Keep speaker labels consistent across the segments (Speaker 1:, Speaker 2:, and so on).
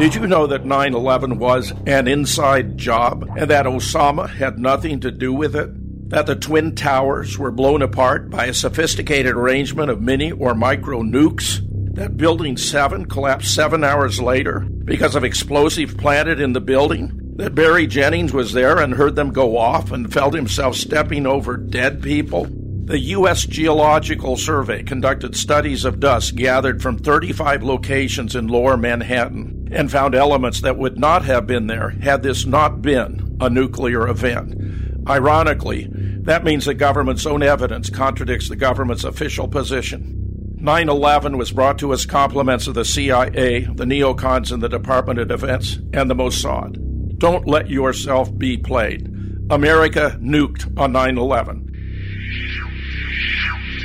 Speaker 1: Did you know that 9 11 was an inside job and that Osama had nothing to do with it? That the Twin Towers were blown apart by a sophisticated arrangement of mini or micro nukes? That Building 7 collapsed seven hours later because of explosive planted in the building? That Barry Jennings was there and heard them go off and felt himself stepping over dead people? The U.S. Geological Survey conducted studies of dust gathered from 35 locations in lower Manhattan and found elements that would not have been there had this not been a nuclear event. Ironically, that means the government's own evidence contradicts the government's official position. 9 11 was brought to us compliments of the CIA, the neocons in the Department of Defense, and the Mossad. Don't let yourself be played. America nuked on 9 11.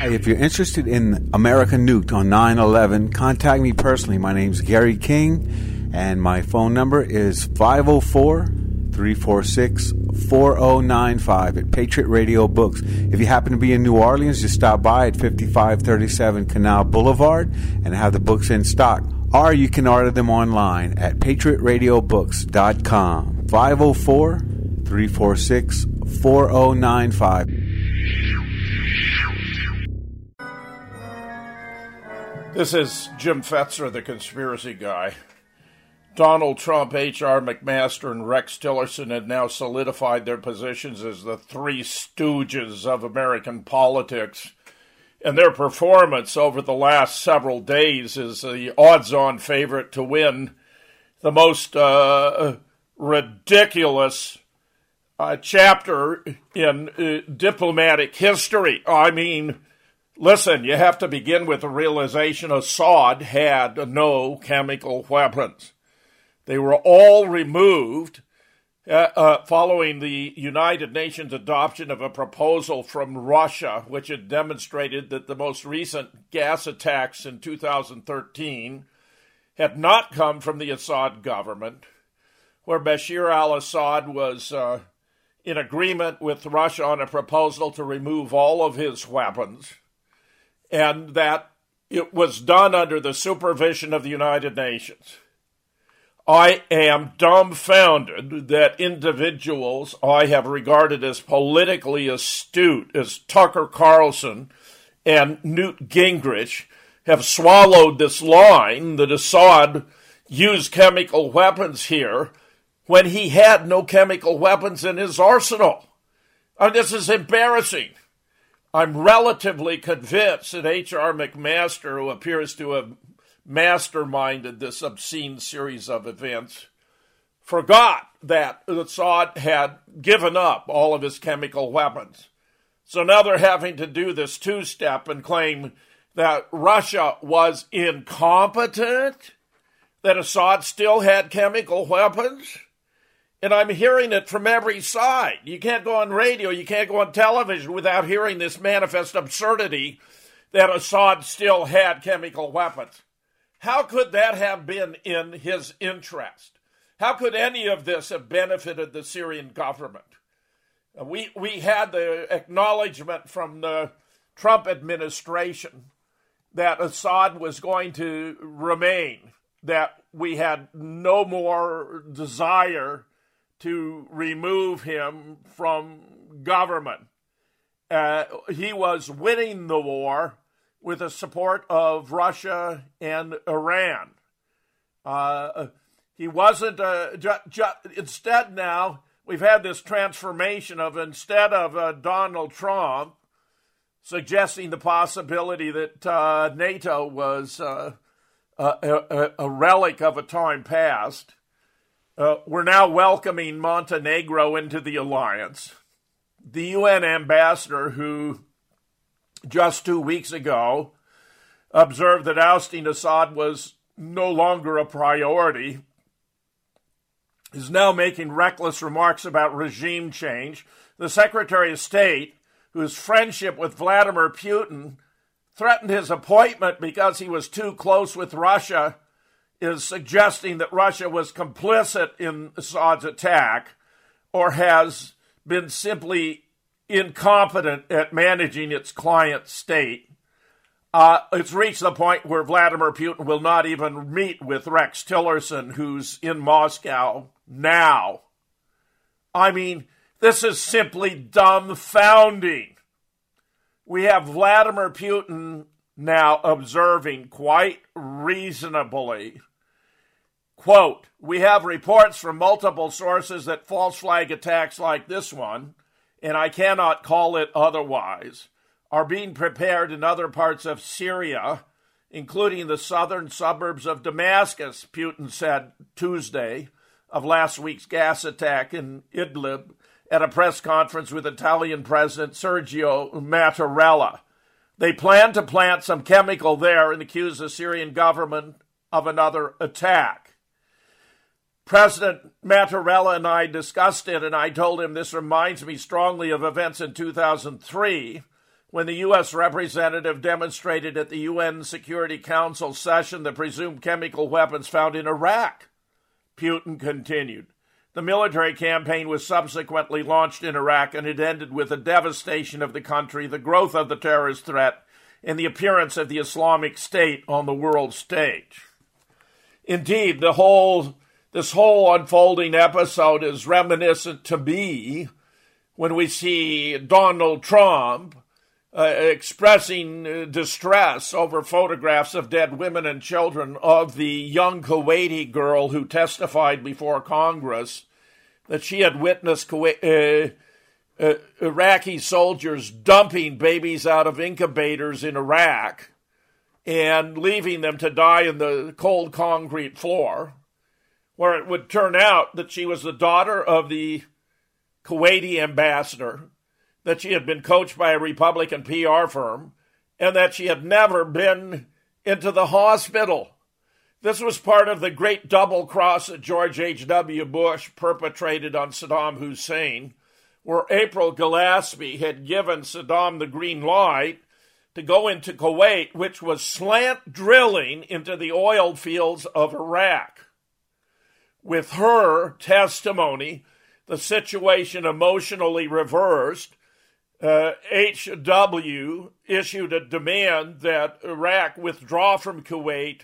Speaker 2: If you're interested in America Nuked on 9 11, contact me personally. My name's Gary King, and my phone number is 504 346 4095 at Patriot Radio Books. If you happen to be in New Orleans, just stop by at 5537 Canal Boulevard and have the books in stock. Or you can order them online at patriotradiobooks.com. 504 346 4095.
Speaker 1: This is Jim Fetzer, the conspiracy guy. Donald Trump, H.R. McMaster, and Rex Tillerson have now solidified their positions as the three stooges of American politics. And their performance over the last several days is the odds on favorite to win the most uh, ridiculous uh, chapter in uh, diplomatic history. I mean, listen, you have to begin with the realization Assad had no chemical weapons. They were all removed uh, uh, following the United Nations adoption of a proposal from Russia, which had demonstrated that the most recent gas attacks in 2013 had not come from the Assad government, where Bashir al Assad was uh, in agreement with Russia on a proposal to remove all of his weapons, and that it was done under the supervision of the United Nations. I am dumbfounded that individuals I have regarded as politically astute, as Tucker Carlson and Newt Gingrich, have swallowed this line that Assad used chemical weapons here when he had no chemical weapons in his arsenal. And this is embarrassing. I'm relatively convinced that H.R. McMaster, who appears to have masterminded this obscene series of events, forgot that Assad had given up all of his chemical weapons. So now they're having to do this two step and claim that Russia was incompetent, that Assad still had chemical weapons. And I'm hearing it from every side. You can't go on radio, you can't go on television without hearing this manifest absurdity that Assad still had chemical weapons. How could that have been in his interest? How could any of this have benefited the Syrian government? Uh, we, we had the acknowledgement from the Trump administration that Assad was going to remain, that we had no more desire to remove him from government. Uh, he was winning the war with the support of Russia and Iran. Uh, he wasn't, uh, ju- ju- instead, now we've had this transformation of instead of uh, Donald Trump suggesting the possibility that uh, NATO was uh, a, a, a, relic of a time past, uh, we're now welcoming Montenegro into the alliance. The UN ambassador who just two weeks ago observed that ousting Assad was no longer a priority, is now making reckless remarks about regime change. The Secretary of State, whose friendship with Vladimir Putin threatened his appointment because he was too close with Russia, is suggesting that Russia was complicit in Assad's attack or has been simply incompetent at managing its client state. Uh, it's reached the point where Vladimir Putin will not even meet with Rex Tillerson, who's in Moscow now. I mean, this is simply dumbfounding. We have Vladimir Putin now observing quite reasonably. Quote, we have reports from multiple sources that false flag attacks like this one, and I cannot call it otherwise, are being prepared in other parts of Syria, including the southern suburbs of Damascus, Putin said Tuesday of last week's gas attack in Idlib at a press conference with Italian President Sergio Mattarella. They plan to plant some chemical there and accuse the Syrian government of another attack. President Mattarella and I discussed it, and I told him this reminds me strongly of events in 2003 when the U.S. representative demonstrated at the UN Security Council session the presumed chemical weapons found in Iraq. Putin continued. The military campaign was subsequently launched in Iraq, and it ended with the devastation of the country, the growth of the terrorist threat, and the appearance of the Islamic State on the world stage. Indeed, the whole this whole unfolding episode is reminiscent to me when we see Donald Trump uh, expressing uh, distress over photographs of dead women and children of the young Kuwaiti girl who testified before Congress that she had witnessed Kuwait, uh, uh, Iraqi soldiers dumping babies out of incubators in Iraq and leaving them to die in the cold concrete floor, where it would turn out that she was the daughter of the Kuwaiti ambassador that she had been coached by a Republican PR firm and that she had never been into the hospital. This was part of the great double cross that George H.W. Bush perpetrated on Saddam Hussein, where April Glaspie had given Saddam the green light to go into Kuwait, which was slant drilling into the oil fields of Iraq. With her testimony, the situation emotionally reversed uh, HW issued a demand that Iraq withdraw from Kuwait,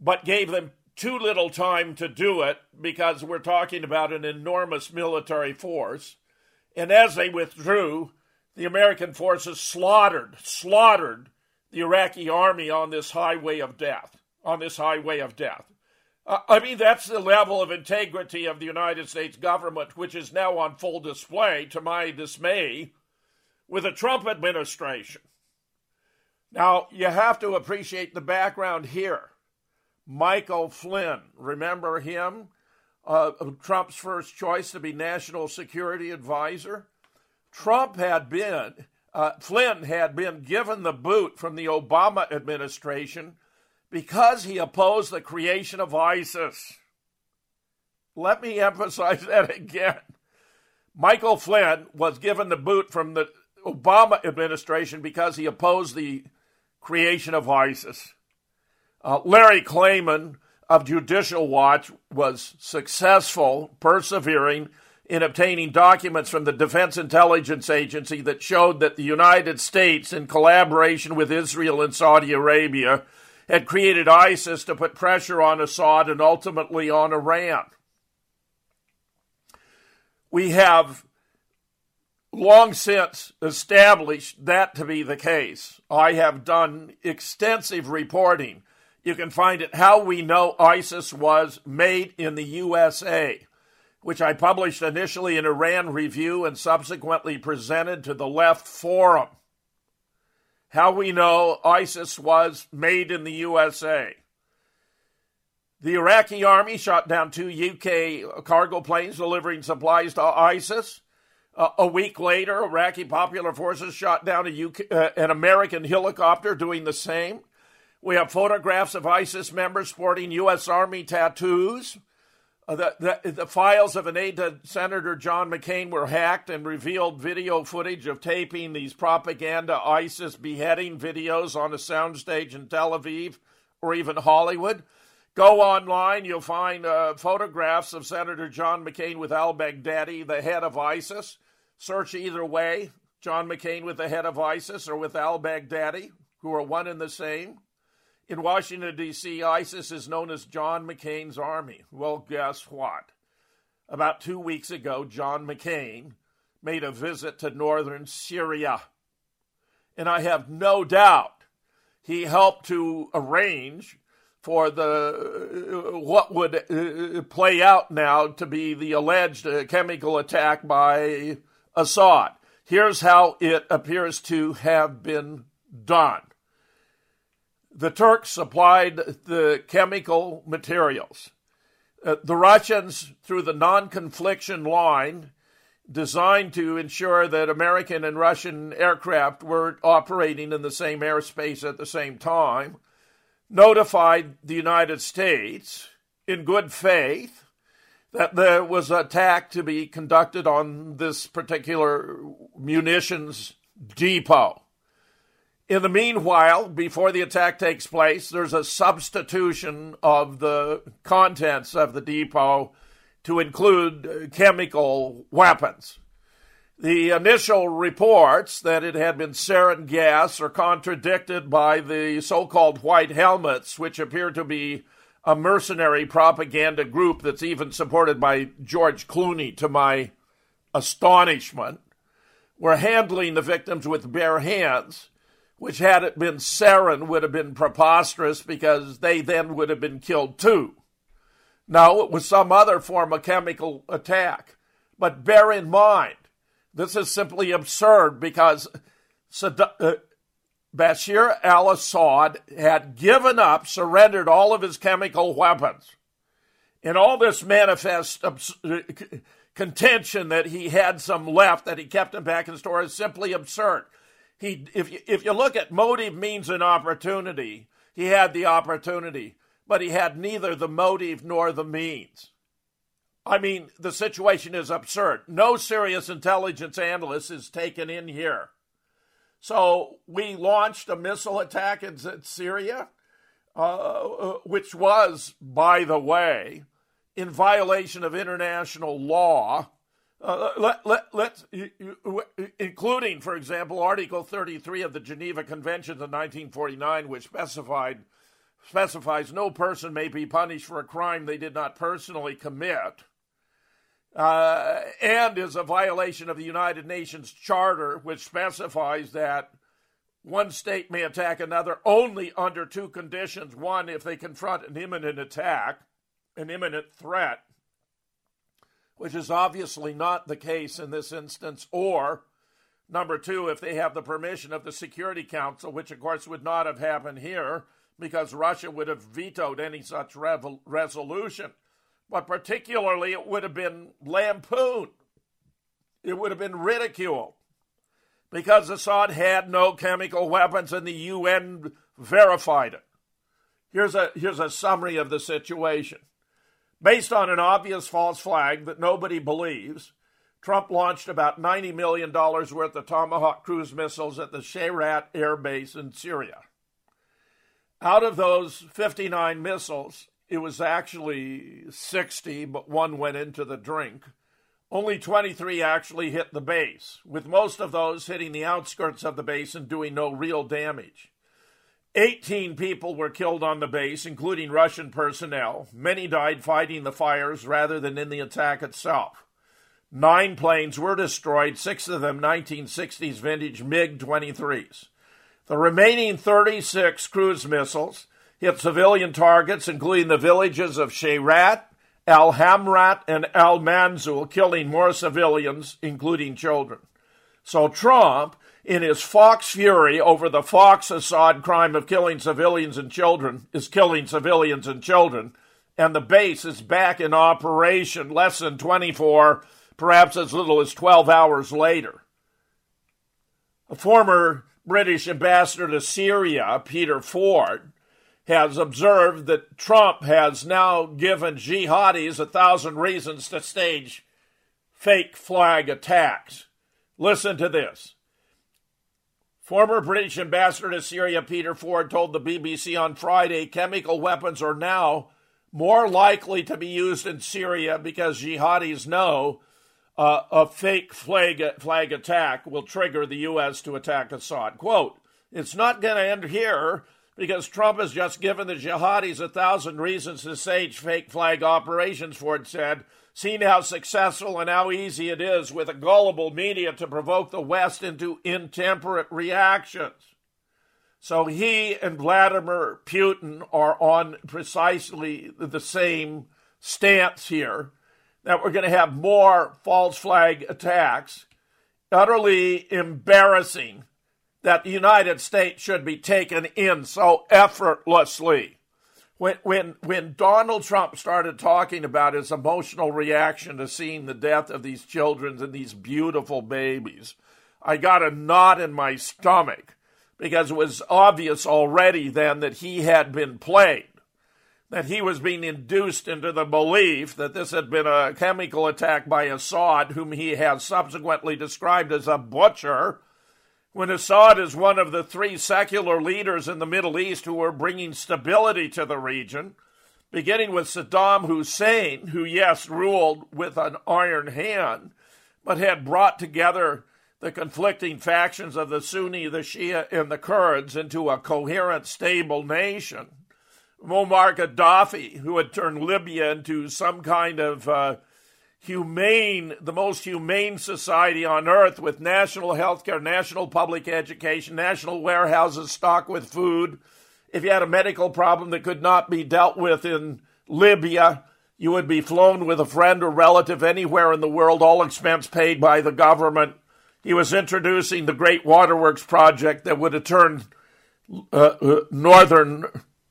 Speaker 1: but gave them too little time to do it because we're talking about an enormous military force. And as they withdrew, the American forces slaughtered, slaughtered the Iraqi army on this highway of death, on this highway of death. Uh, I mean, that's the level of integrity of the United States government, which is now on full display, to my dismay, with the Trump administration. Now, you have to appreciate the background here. Michael Flynn, remember him? Uh, Trump's first choice to be national security advisor. Trump had been, uh, Flynn had been given the boot from the Obama administration because he opposed the creation of ISIS. Let me emphasize that again. Michael Flynn was given the boot from the Obama administration because he opposed the creation of ISIS. Uh, Larry Klayman of Judicial Watch was successful, persevering in obtaining documents from the Defense Intelligence Agency that showed that the United States, in collaboration with Israel and Saudi Arabia, had created ISIS to put pressure on Assad and ultimately on Iran. We have long since established that to be the case. I have done extensive reporting. You can find it How We Know ISIS Was Made in the USA, which I published initially in Iran Review and subsequently presented to the Left Forum. How We Know ISIS Was Made in the USA. The Iraqi army shot down two UK cargo planes delivering supplies to ISIS. Uh, a week later, Iraqi Popular Forces shot down UK, uh, an American helicopter doing the same. We have photographs of ISIS members sporting U.S. Army tattoos. Uh, the, the, the, files of an aide to Senator John McCain were hacked and revealed video footage of taping these propaganda ISIS beheading videos on a soundstage in Tel Aviv or even Hollywood. Go online, you'll find uh, photographs of Senator John McCain with al Baghdadi, the head of ISIS. Search either way John McCain with the head of ISIS or with al Baghdadi. who are one and the same? In Washington, D.C., ISIS is known as John McCain's army. Well, guess what? About two weeks ago, John McCain made a visit to northern Syria. And I have no doubt he helped to arrange for the what would uh, play out now to be the alleged uh, chemical attack by Assad. Here's how it appears to have been done. The Turks supplied the chemical materials. Uh, the Russians, through the non confliction line, designed to ensure that American and Russian aircraft were operating in the same airspace at the same time, notified the United States in good faith that there was an attack to be conducted on this particular munitions depot. In the meanwhile, before the attack takes place, there's a substitution of the contents of the depot to include chemical weapons. The initial reports that it had been sarin gas are contradicted by the so called white helmets, which appear to be a mercenary propaganda group that's even supported by George Clooney, to my astonishment. Were handling the victims with bare hands, which, had it been sarin, would have been preposterous because they then would have been killed too. No, it was some other form of chemical attack. But bear in mind, this is simply absurd because uh, Bashir al Assad had given up, surrendered all of his chemical weapons. And all this manifest contention that he had some left that he kept them back in store is simply absurd. He, if you, if you look at motive, means, an opportunity, he had the opportunity but he had neither the motive nor the means. I mean, the situation is absurd. No serious intelligence analyst is taken in here. So we launched a missile attack in Syria, uh, which was, by the way, in violation of international law. Uh, let, let, let, including, for example, Article 33 of the Geneva Conventions of 1949, which specified specifies no person may be punished for a crime they did not personally commit, uh, and is a violation of the United Nations Charter, which specifies that one state may attack another only under two conditions. One, if they confront an imminent attack, an imminent threat, which is obviously not the case in this instance, or number two, if they have the permission of the Security Council, which of course would not have happened here because Russia would have vetoed any such resolution. But particularly, it would have been lampooned. It would have been ridiculed because Assad had no chemical weapons and the UN verified it. Here's a, here's a summary of the situation. Based on an obvious false flag that nobody believes, Trump launched about $90 million worth of Tomahawk cruise missiles at the Shayrat Air Base in Syria. Out of those 59 missiles, it was actually 60, but one went into the drink. Only 23 actually hit the base, with most of those hitting the outskirts of the base and doing no real damage. 18 people were killed on the base, including Russian personnel. Many died fighting the fires rather than in the attack itself. Nine planes were destroyed, six of them 1960s vintage MiG 23s. The remaining 36 cruise missiles hit civilian targets, including the villages of Shayrat, Al Hamrat, and Al Manzul, killing more civilians, including children. So Trump, in his fox fury over the Fox Assad crime of killing civilians and children, is killing civilians and children, and the base is back in operation less than 24, perhaps as little as 12 hours later. A former British ambassador to Syria, Peter Ford, has observed that Trump has now given jihadis a thousand reasons to stage fake flag attacks. Listen to this. Former British ambassador to Syria, Peter Ford, told the BBC on Friday chemical weapons are now more likely to be used in Syria because jihadis know uh, a fake flag, flag attack will trigger the U.S. to attack Assad. Quote It's not going to end here because Trump has just given the jihadis a thousand reasons to stage fake flag operations, Ford said, seeing how successful and how easy it is with a gullible media to provoke the West into intemperate reactions. So he and Vladimir Putin are on precisely the same stance here that we're going to have more false flag attacks. Utterly embarrassing that the United States should be taken in so effortlessly. When, when, when Donald Trump started talking about his emotional reaction to seeing the death of these children and these beautiful babies, I got a knot in my stomach because it was obvious already then that he had been played, that he was being induced into the belief that this had been a chemical attack by Assad, whom he has subsequently described as a butcher when Assad is one of the three secular leaders in the Middle East who are bringing stability to the region, beginning with Saddam Hussein, who, yes, ruled with an iron hand, but had brought together the conflicting factions of the Sunni, the Shia, and the Kurds into a coherent, stable nation. Muammar Gaddafi, who had turned Libya into some kind of uh, humane, the most humane society on earth with national health care, national public education, national warehouses stocked with food. If you had a medical problem that could not be dealt with in Libya, you would be flown with a friend or relative anywhere in the world, all expense paid by the government. He was introducing the Great Waterworks project that would have turned uh, uh, northern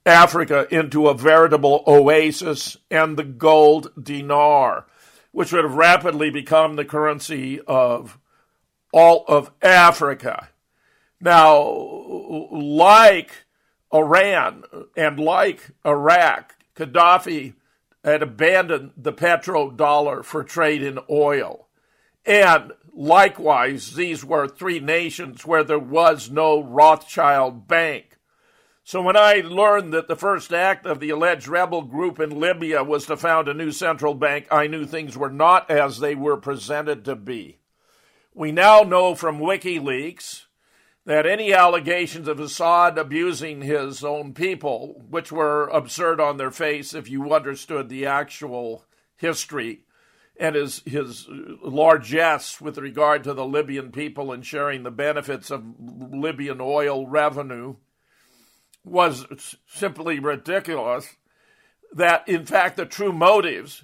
Speaker 1: Africa into a veritable oasis and the gold dinar which would have rapidly become the currency of all of Africa. Now, like Iran and like Iraq, Gaddafi had abandoned the petrodollar for trade in oil. And likewise, these were three nations where there was no Rothschild bank. So when I learned that the first act of the alleged rebel group in Libya was to found a new central bank, I knew things were not as they were presented to be. We now know from WikiLeaks that any allegations of Assad abusing his own people, which were absurd on their face if you understood the actual history, and his, his largesse with regard to the Libyan people and sharing the benefits of Libyan oil revenue, was simply ridiculous. That, in fact, the true motives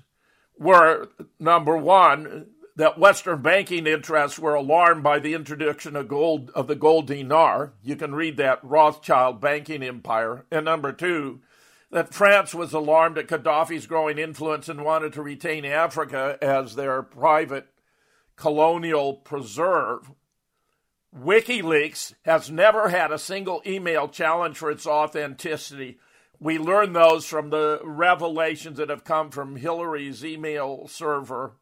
Speaker 1: were number one, that Western banking interests were alarmed by the introduction of gold of the gold dinar. You can read that Rothschild banking empire. And number two, that France was alarmed at Gaddafi's growing influence and wanted to retain Africa as their private colonial preserve. WikiLeaks has never had a single email challenge for its authenticity. We learn those from the revelations that have come from Hillary's email server.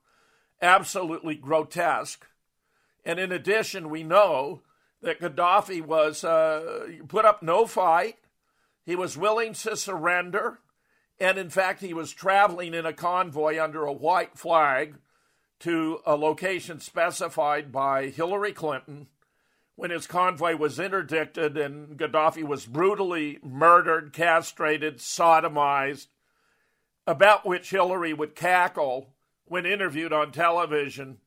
Speaker 1: Absolutely grotesque. And in addition, we know that Gaddafi was uh, put up no fight. He was willing to surrender. And in fact, he was traveling in a convoy under a white flag to a location specified by Hillary Clinton when his convoy was interdicted and Gaddafi was brutally murdered, castrated, sodomized, about which Hillary would cackle when interviewed on television,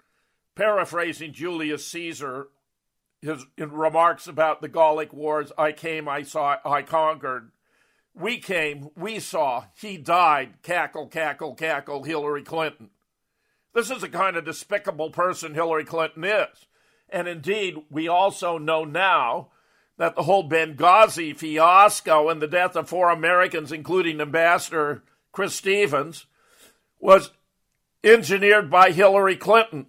Speaker 1: paraphrasing Julius Caesar, his remarks about the Gallic Wars I came, I saw, I conquered. We came, we saw, he died, cackle, cackle, cackle, Hillary Clinton. This is the kind of despicable person Hillary Clinton is. And indeed, we also know now that the whole Benghazi fiasco and the death of four Americans, including Ambassador Chris Stevens, was engineered by Hillary Clinton.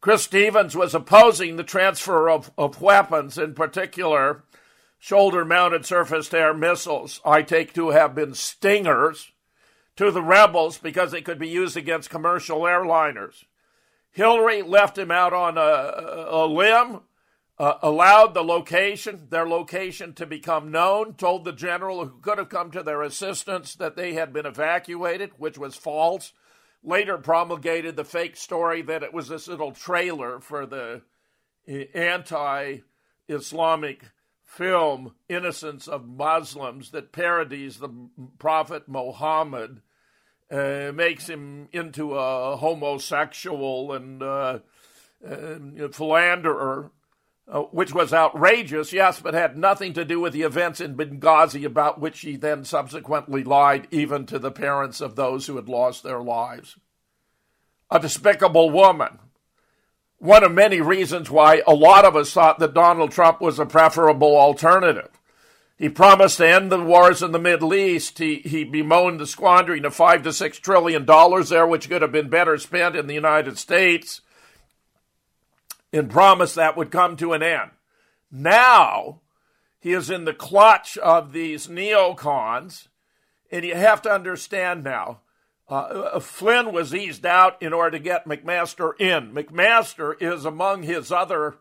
Speaker 1: Chris Stevens was opposing the transfer of, of weapons, in particular shoulder mounted surface to air missiles, I take to have been stingers, to the rebels because they could be used against commercial airliners. Hillary left him out on a, a limb, uh, allowed the location, their location to become known, told the general who could have come to their assistance that they had been evacuated, which was false. Later promulgated the fake story that it was this little trailer for the eh, anti Islamic film, Innocence of Muslims, that parodies the Prophet Muhammad, uh, makes him into a homosexual and, uh, and philanderer, uh, which was outrageous, yes, but had nothing to do with the events in Benghazi about which he then subsequently lied, even to the parents of those who had lost their lives. A despicable woman one of many reasons why a lot of us thought that Donald Trump was a preferable alternative. He promised to end the wars in the Middle East. He, he bemoaned the squandering of five to six trillion dollars there, which could have been better spent in the United States, and promised that would come to an end. Now, he is in the clutch of these neocons, and you have to understand now uh, Flynn was eased out in order to get McMaster in. McMaster is, among his other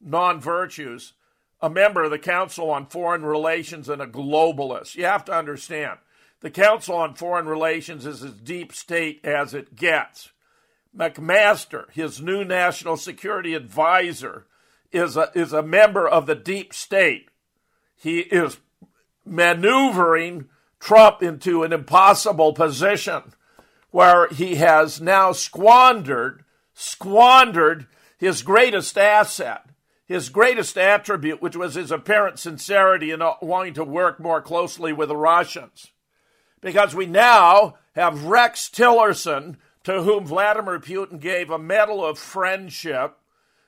Speaker 1: non virtues, a member of the Council on Foreign Relations and a globalist. You have to understand, the Council on Foreign Relations is as deep state as it gets. McMaster, his new national security advisor, is a, is a member of the deep state. He is maneuvering Trump into an impossible position where he has now squandered, squandered his greatest asset, his greatest attribute, which was his apparent sincerity in uh, wanting to work more closely with the Russians. Because we now have Rex Tillerson, to whom Vladimir Putin gave a Medal of Friendship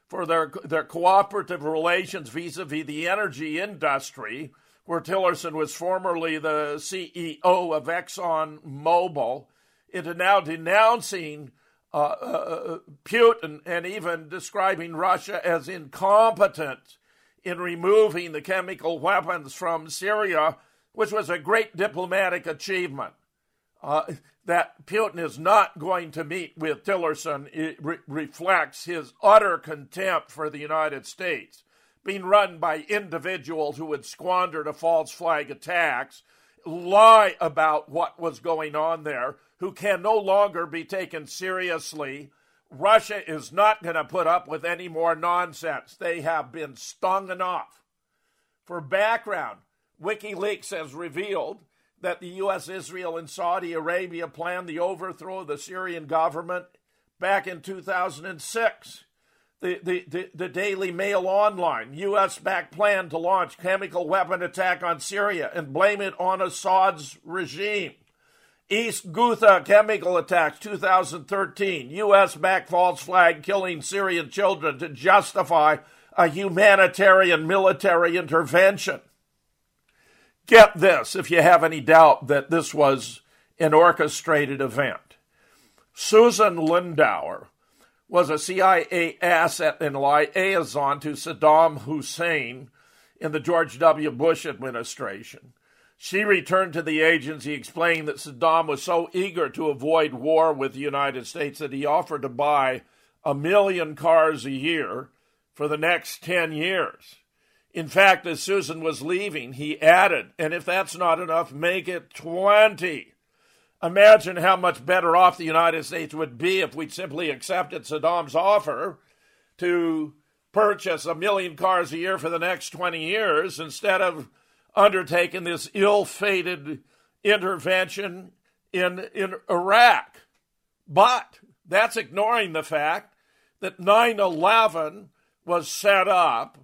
Speaker 1: for their, their cooperative relations vis a vis the energy industry, where Tillerson was formerly the CEO of Exxon Mobil into now denouncing uh, uh, uh, Putin and even describing Russia as incompetent in removing the chemical weapons from Syria, which was a great diplomatic achievement. Uh, that Putin is not going to meet with Tillerson re- reflects his utter contempt for the United States, being run by individuals who had squandered a false flag attacks, lie about what was going on there, who can no longer be taken seriously. Russia is not going to put up with any more nonsense. They have been stung enough. For background, WikiLeaks has revealed that the U.S., Israel, and Saudi Arabia planned the overthrow of the Syrian government back in 2006. The, the, the, the Daily Mail Online, U.S. backed plan to launch chemical weapon attack on Syria and blame it on Assad's regime. East Ghouta chemical attacks 2013. U.S. back false flag killing Syrian children to justify a humanitarian military intervention. Get this if you have any doubt that this was an orchestrated event. Susan Lindauer was a CIA asset and liaison to Saddam Hussein in the George W. Bush administration. She returned to the agency explaining that Saddam was so eager to avoid war with the United States that he offered to buy a million cars a year for the next 10 years. In fact, as Susan was leaving, he added, and if that's not enough, make it 20. Imagine how much better off the United States would be if we'd simply accepted Saddam's offer to purchase a million cars a year for the next 20 years instead of undertaken this ill fated intervention in, in Iraq. But that's ignoring the fact that 9 11 was set up,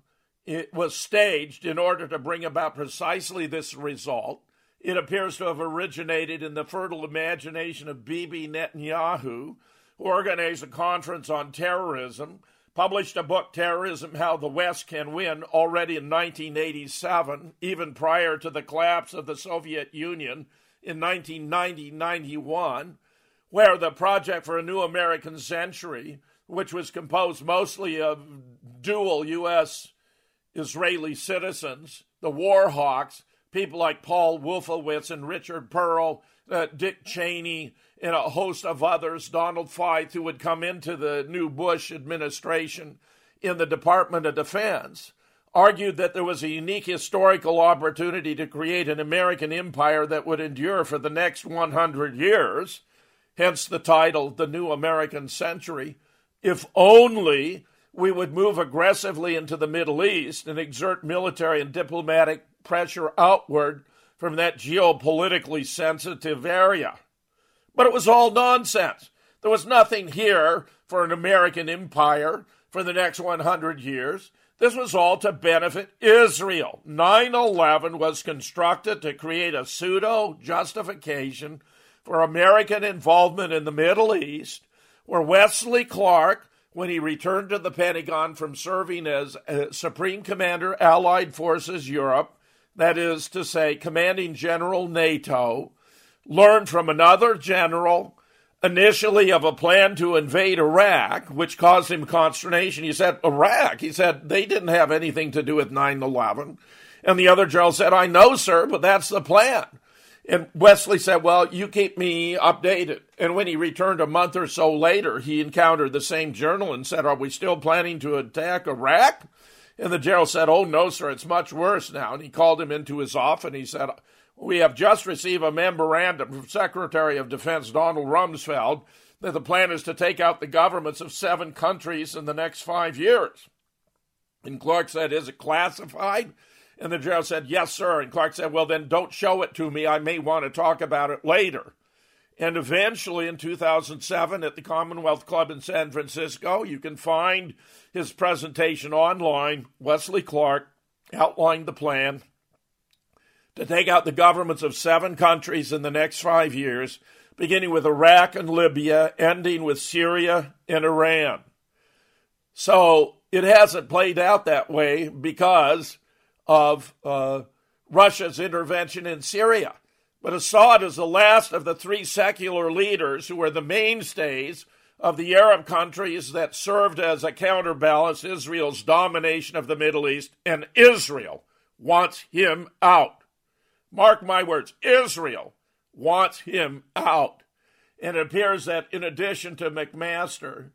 Speaker 1: it was staged in order to bring about precisely this result. It appears to have originated in the fertile imagination of Bibi Netanyahu, who organized a conference on terrorism published a book, Terrorism How the West Can Win, already in 1987, even prior to the collapse of the Soviet Union in 1990 91, where the Project for a New American Century, which was composed mostly of dual U.S. Israeli citizens, the war hawks, people like Paul Wolfowitz and Richard Perle, uh, Dick Cheney, and a host of others, Donald Feith, who would come into the new Bush administration in the Department of Defense, argued that there was a unique historical opportunity to create an American empire that would endure for the next 100 years, hence the title, The New American Century, if only we would move aggressively into the Middle East and exert military and diplomatic pressure outward from that geopolitically sensitive area. But it was all nonsense. There was nothing here for an American empire for the next 100 years. This was all to benefit Israel. 9 11 was constructed to create a pseudo justification for American involvement in the Middle East, where Wesley Clark, when he returned to the Pentagon from serving as uh, Supreme Commander Allied Forces Europe, that is to say, Commanding General NATO, learned from another general initially of a plan to invade Iraq, which caused him consternation. He said, Iraq? He said, they didn't have anything to do with 9 11. And the other general said, I know, sir, but that's the plan. And Wesley said, Well, you keep me updated. And when he returned a month or so later, he encountered the same general and said, Are we still planning to attack Iraq? And the general said, Oh, no, sir, it's much worse now. And he called him into his office and he said, We have just received a memorandum from Secretary of Defense Donald Rumsfeld that the plan is to take out the governments of seven countries in the next five years. And Clark said, Is it classified? And the general said, Yes, sir. And Clark said, Well, then don't show it to me. I may want to talk about it later. And eventually in 2007 at the Commonwealth Club in San Francisco, you can find his presentation online. Wesley Clark outlined the plan to take out the governments of seven countries in the next five years, beginning with Iraq and Libya, ending with Syria and Iran. So it hasn't played out that way because of uh, Russia's intervention in Syria. But Assad is the last of the three secular leaders who were the mainstays of the Arab countries that served as a counterbalance Israel's domination of the Middle East, and Israel wants him out. Mark my words, Israel wants him out. And it appears that in addition to McMaster,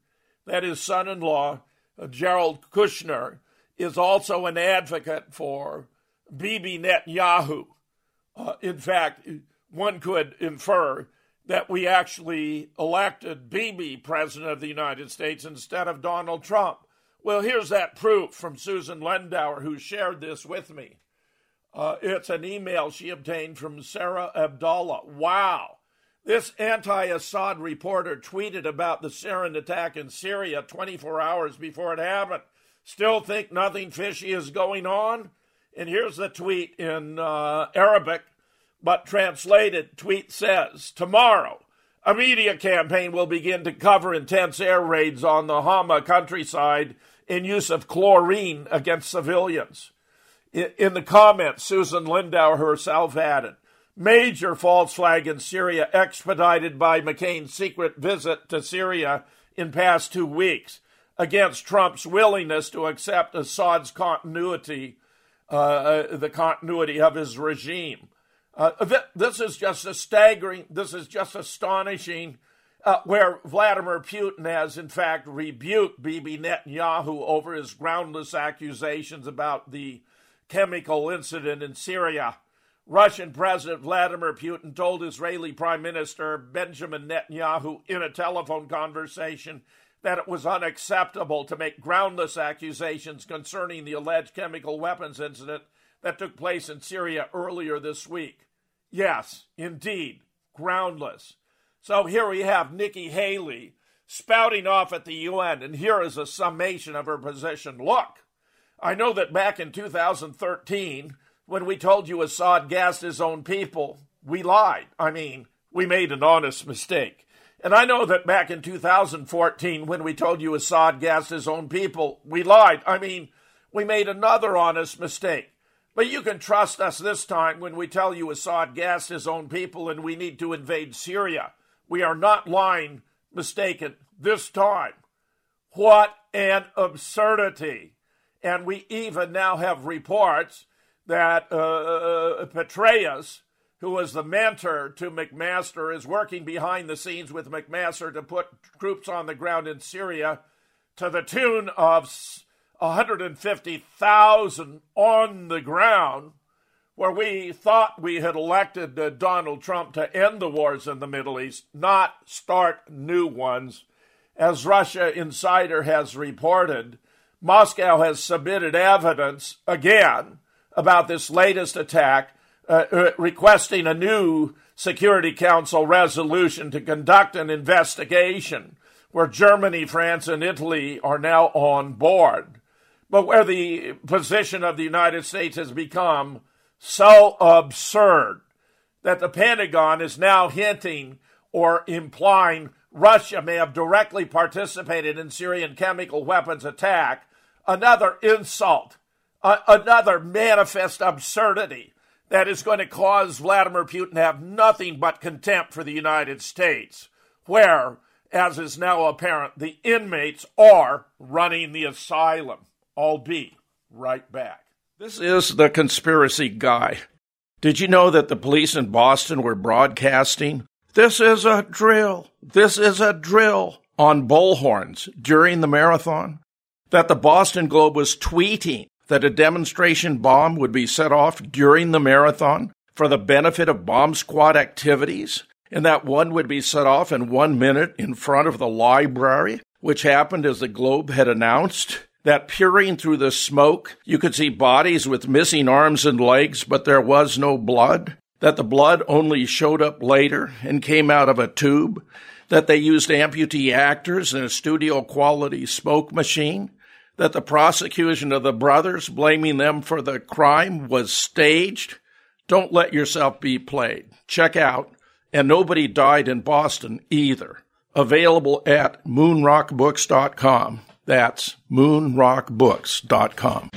Speaker 1: that his son in law, uh, Jared Kushner, is also an advocate for Bibi Netanyahu. Uh, in fact, one could infer that we actually elected Bibi president of the United States instead of Donald Trump. Well, here's that proof from Susan Lindauer, who shared this with me. Uh, it's an email she obtained from Sarah Abdallah. Wow. This anti Assad reporter tweeted about the sarin attack in Syria 24 hours before it happened. Still think nothing fishy is going on? And here's the tweet in uh, Arabic, but translated tweet says Tomorrow, a media campaign will begin to cover intense air raids on the Hama countryside in use of chlorine against civilians. In the comments, Susan Lindauer herself added, Major false flag in Syria expedited by McCain's secret visit to Syria in past two weeks against Trump's willingness to accept Assad's continuity, uh, uh, the continuity of his regime. Uh, this is just a staggering, this is just astonishing, uh, where Vladimir Putin has in fact rebuked Bibi Netanyahu over his groundless accusations about the chemical incident in Syria. Russian President Vladimir Putin told Israeli Prime Minister Benjamin Netanyahu in a telephone conversation that it was unacceptable to make groundless accusations concerning the alleged chemical weapons incident that took place in Syria earlier this week. Yes, indeed, groundless. So here we have Nikki Haley spouting off at the UN, and here is a summation of her position. Look, I know that back in 2013, when we told you Assad gassed his own people, we lied. I mean, we made an honest mistake. And I know that back in 2014, when we told you Assad gassed his own people, we lied. I mean, we made another honest mistake. But you can trust us this time when we tell you Assad gassed his own people and we need to invade Syria. We are not lying, mistaken, this time. What an absurdity. And we even now have reports that uh, uh Petraeus, who was the mentor to McMaster, is working behind the scenes with McMaster to put troops on the ground in Syria to the tune of 150,000 on the ground, where we thought we had elected uh, Donald Trump to end the wars in the Middle East, not start new ones. As Russia Insider has reported, Moscow has submitted evidence again about this latest attack, uh, uh, requesting a new Security Council resolution to conduct an investigation where Germany, France, and Italy are now on board, but where the position of the United States has become so absurd that the Pentagon is now hinting or implying Russia may have directly participated in Syrian chemical weapons attack, another insult, another manifest absurdity that is going to cause Vladimir Putin to have nothing but contempt for the United States, where, as is now apparent, the inmates are running the asylum. I'll be right back. This is the conspiracy guy. Did you know that the police in Boston were broadcasting this is a drill. This is a drill on bullhorns during the marathon. That the Boston Globe was tweeting that a demonstration bomb would be set off during the marathon for the benefit of bomb squad activities, and that one would be set off in one minute in front of the library, which happened as the Globe had announced. That peering through the smoke, you could see bodies with missing arms and legs, but there was no blood that the blood only showed up later and came out of a tube, that they used amputee actors and a studio quality smoke machine, that the prosecution of the brothers blaming them for the crime was staged. Don't let yourself be played. Check out. And nobody died in Boston either. Available at moonrockbooks.com. That's moonrockbooks.com.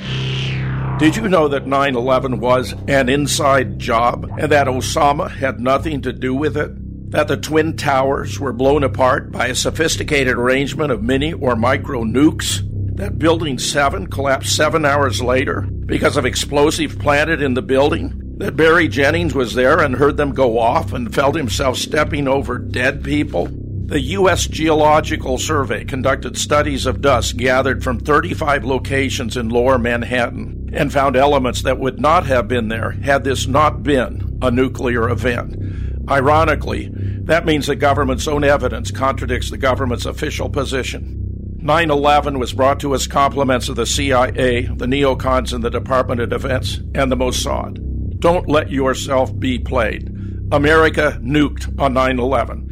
Speaker 1: Did you know that 9 11 was an inside job and that Osama had nothing to do with it? That the Twin Towers were blown apart by a sophisticated arrangement of mini or micro nukes? That Building 7 collapsed seven hours later because of explosive planted in the building? That Barry Jennings was there and heard them go off and felt himself stepping over dead people? The U.S. Geological Survey conducted studies of dust gathered from 35 locations in lower Manhattan and found elements that would not have been there had this not been a nuclear event. Ironically, that means the government's own evidence contradicts the government's official position. 9 11 was brought to us compliments of the CIA, the neocons in the Department of Defense, and the Mossad. Don't let yourself be played. America nuked on 9 11.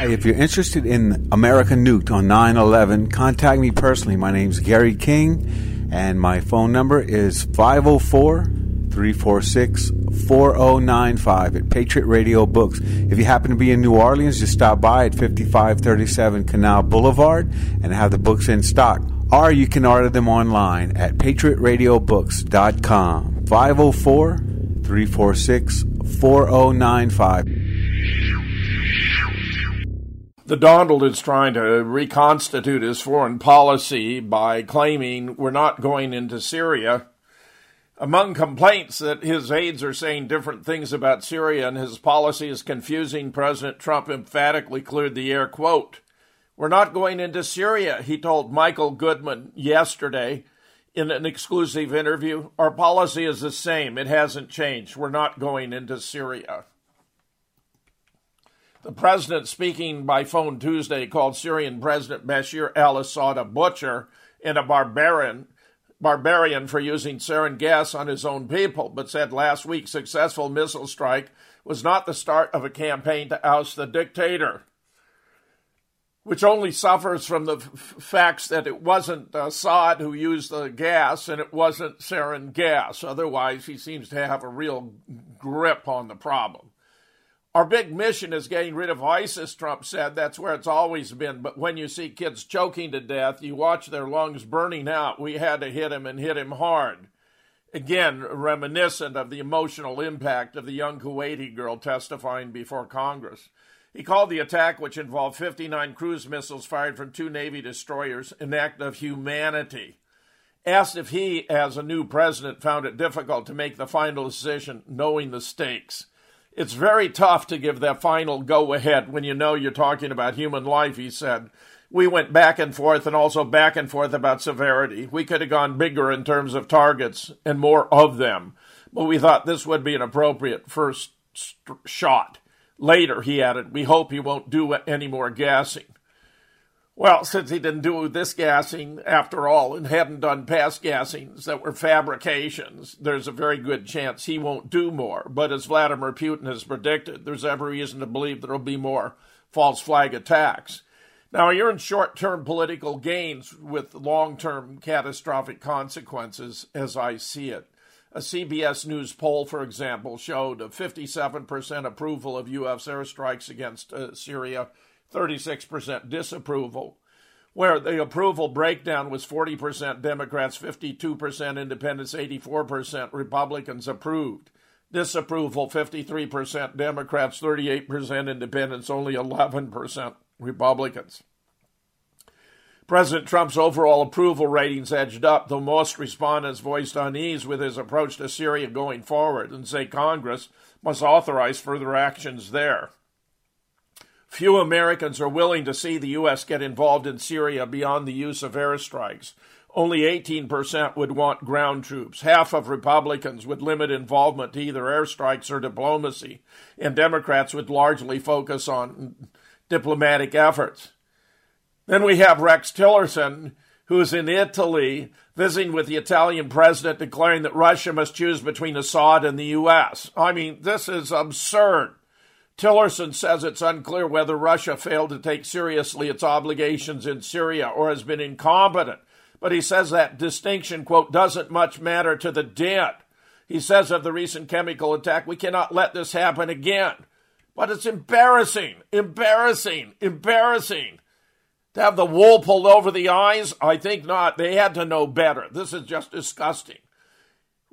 Speaker 2: If you're interested in America Nuked on 9 11, contact me personally. My name's Gary King, and my phone number is 504 346 4095 at Patriot Radio Books. If you happen to be in New Orleans, just stop by at 5537 Canal Boulevard and have the books in stock. Or you can order them online at patriotradiobooks.com. 504 346 4095.
Speaker 1: The Donald is trying to reconstitute his foreign policy by claiming we're not going into Syria. Among complaints that his aides are saying different things about Syria and his policy is confusing, President Trump emphatically cleared the air. Quote, We're not going into Syria, he told Michael Goodwin yesterday in an exclusive interview. Our policy is the same, it hasn't changed. We're not going into Syria. The president, speaking by phone Tuesday, called Syrian President Bashar al Assad a butcher and a barbarian, barbarian for using sarin gas on his own people, but said last week's successful missile strike was not the start of a campaign to oust the dictator, which only suffers from the f- facts that it wasn't uh, Assad who used the gas and it wasn't sarin gas. Otherwise, he seems to have a real grip on the problem. Our big mission is getting rid of ISIS, Trump said. That's where it's always been. But when you see kids choking to death, you watch their lungs burning out. We had to hit him and hit him hard. Again, reminiscent of the emotional impact of the young Kuwaiti girl testifying before Congress. He called the attack, which involved 59 cruise missiles fired from two Navy destroyers, an act of humanity. Asked if he, as a new president, found it difficult to make the final decision, knowing the stakes. It's very tough to give that final go ahead when you know you're talking about human life, he said. We went back and forth and also back and forth about severity. We could have gone bigger in terms of targets and more of them, but we thought this would be an appropriate first st- shot. Later, he added, we hope he won't do any more gassing. Well, since he didn't do this gassing after all and hadn't done past gassings that were fabrications, there's a very good chance he won't do more. But as Vladimir Putin has predicted, there's every reason to believe there'll be more false flag attacks. Now, you're in short term political gains with long term catastrophic consequences, as I see it. A CBS News poll, for example, showed a 57% approval of U.S. airstrikes against uh, Syria 36% disapproval, where the approval breakdown was 40% Democrats, 52% independents, 84% Republicans approved. Disapproval 53% Democrats, 38% independents, only 11% Republicans. President Trump's overall approval ratings edged up, though most respondents voiced unease with his approach to Syria going forward and say Congress must authorize further actions there. Few Americans are willing to see the U.S. get involved in Syria beyond the use of airstrikes. Only 18% would want ground troops. Half of Republicans would limit involvement to either airstrikes or diplomacy, and Democrats would largely focus on diplomatic efforts. Then we have Rex Tillerson, who's in Italy visiting with the Italian president, declaring that Russia must choose between Assad and the U.S. I mean, this is absurd. Tillerson says it's unclear whether Russia failed to take seriously its obligations in Syria or has been incompetent. But he says that distinction, quote, doesn't much matter to the dead. He says of the recent chemical attack, we cannot let this happen again. But it's embarrassing, embarrassing, embarrassing. To have the wool pulled over the eyes? I think not. They had to know better. This is just disgusting.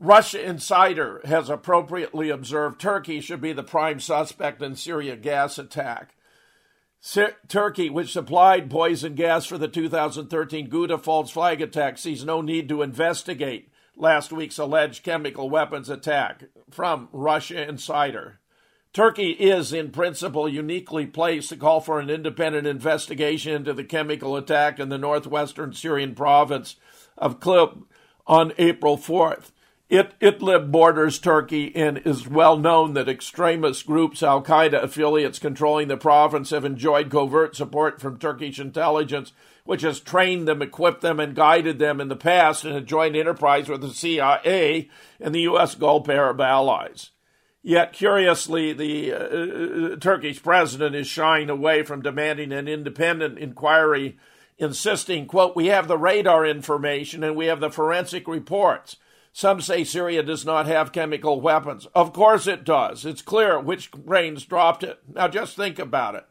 Speaker 1: Russia Insider has appropriately observed Turkey should be the prime suspect in Syria gas attack. Turkey, which supplied poison gas for the 2013 Ghouta false flag attack, sees no need to investigate last week's alleged chemical weapons attack from Russia Insider. Turkey is, in principle, uniquely placed to call for an independent investigation into the chemical attack in the northwestern Syrian province of Idlib on April 4th. It, Idlib borders Turkey and is well known that extremist groups, Al Qaeda affiliates controlling the province, have enjoyed covert support from Turkish intelligence, which has trained them, equipped them, and guided them in the past in a joint enterprise with the CIA and the U.S. Gulf Arab allies. Yet, curiously, the uh, uh, Turkish president is shying away from demanding an independent inquiry, insisting, quote, we have the radar information and we have the forensic reports. Some say Syria does not have chemical weapons. Of course it does. It's clear which planes dropped it. Now just think about it.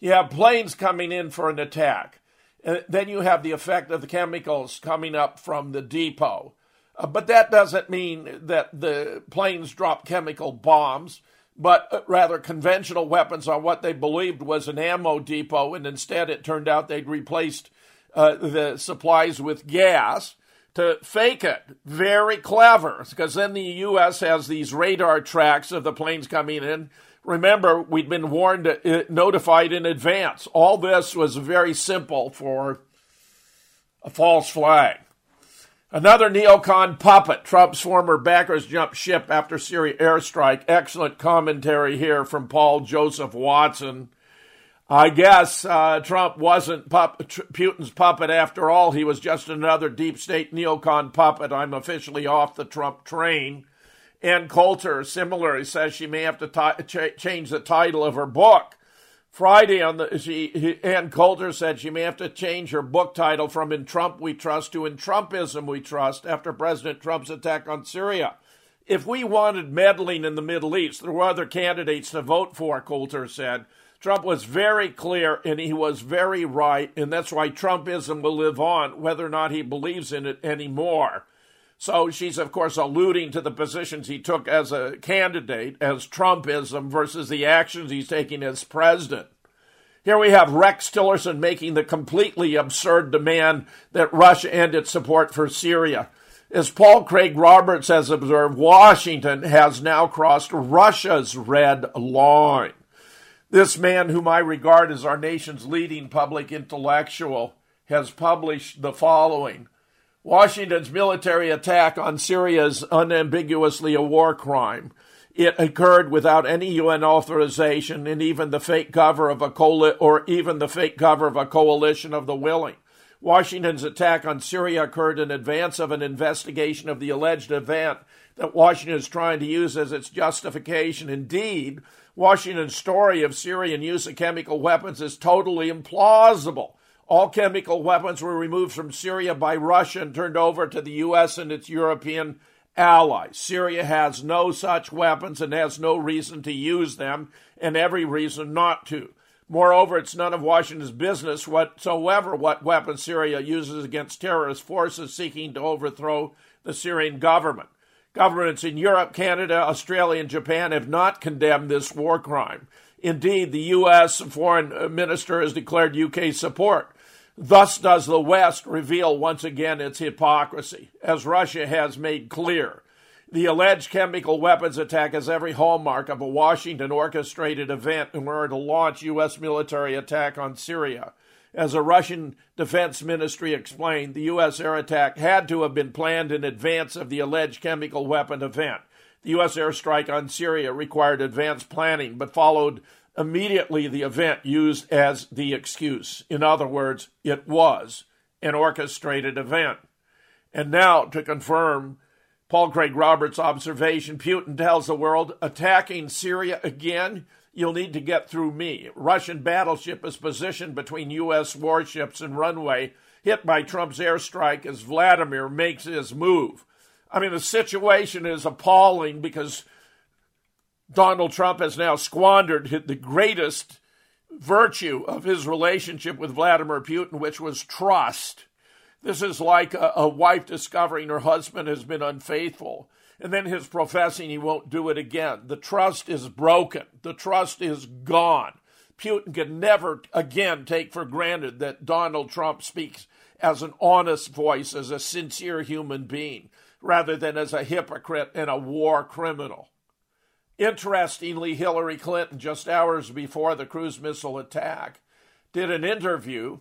Speaker 1: You have planes coming in for an attack. And then you have the effect of the chemicals coming up from the depot. Uh, but that doesn't mean that the planes dropped chemical bombs, but uh, rather conventional weapons on what they believed was an ammo depot, and instead it turned out they'd replaced uh, the supplies with gas to fake it. Very clever, because then the U.S. has these radar tracks of the planes coming in. Remember, we'd been warned, uh, notified in advance. All this was very simple for a false flag. Another neocon puppet. Trump's former backers jumped ship after Syria airstrike. Excellent commentary here from Paul Joseph Watson. I guess uh, Trump wasn't pup- Putin's puppet after all. He was just another deep state neocon puppet. I'm officially off the Trump train. Ann Coulter similarly says she may have to t- ch- change the title of her book. Friday on the she Ann Coulter said she may have to change her book title from "In Trump We Trust" to "In Trumpism We Trust" after President Trump's attack on Syria. If we wanted meddling in the Middle East, there were other candidates to vote for. Coulter said. Trump was very clear and he was very right, and that's why Trumpism will live on, whether or not he believes in it anymore. So she's, of course, alluding to the positions he took as a candidate, as Trumpism, versus the actions he's taking as president. Here we have Rex Tillerson making the completely absurd demand that Russia end its support for Syria. As Paul Craig Roberts has observed, Washington has now crossed Russia's red line. This man, whom I regard as our nation's leading public intellectual, has published the following Washington's military attack on Syria is unambiguously a war crime. It occurred without any UN authorization and even the fake cover of a or even the fake cover of a coalition of the willing. Washington's attack on Syria occurred in advance of an investigation of the alleged event that Washington is trying to use as its justification. Indeed, Washington's story of Syrian use of chemical weapons is totally implausible. All chemical weapons were removed from Syria by Russia and turned over to the U.S. and its European allies. Syria has no such weapons and has no reason to use them and every reason not to. Moreover, it's none of Washington's business whatsoever what weapons Syria uses against terrorist forces seeking to overthrow the Syrian government. Governments in Europe, Canada, Australia, and Japan have not condemned this war crime. Indeed, the U.S. foreign minister has declared UK support. Thus does the West reveal once again its hypocrisy, as Russia has made clear. The alleged chemical weapons attack has every hallmark of a Washington orchestrated event in order to launch U.S. military attack on Syria. As a Russian Defense Ministry explained, the U.S. air attack had to have been planned in advance of the alleged chemical weapon event. The U.S. airstrike on Syria required advanced planning, but followed immediately the event used as the excuse. In other words, it was an orchestrated event. And now, to confirm Paul Craig Roberts' observation, Putin tells the world attacking Syria again, you'll need to get through me. Russian battleship is positioned between U.S. warships and runway, hit by Trump's airstrike as Vladimir makes his move. I mean, the situation is appalling because Donald Trump has now squandered the greatest virtue of his relationship with Vladimir Putin, which was trust. This is like a, a, wife discovering her husband has been unfaithful, and then his professing he won't do it again. The trust is broken, the trust is gone. Putin can never again take for granted that Donald Trump speaks as an honest voice, as a sincere human being, rather than as a hypocrite and a war criminal. Interestingly, Hillary Clinton, just hours before the cruise missile attack, did an interview,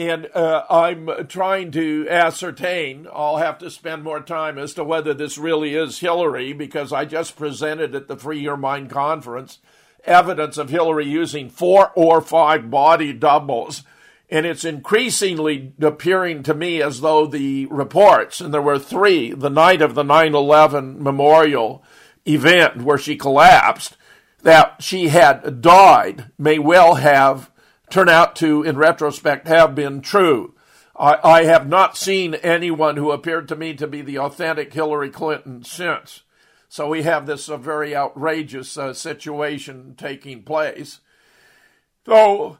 Speaker 1: and uh, I'm trying to ascertain. I'll have to spend more time as to whether this really is Hillary, because I just presented at the Free Your Mind conference evidence of Hillary using four or five body doubles. And it's increasingly appearing to me as though the reports, and there were three the night of the 9 11 memorial, event where she collapsed, that she had died may well have turned out to, in retrospect, have been true. I, I have not seen anyone who appeared to me to be the authentic Hillary Clinton since. So we have this uh, very outrageous uh, situation taking place. So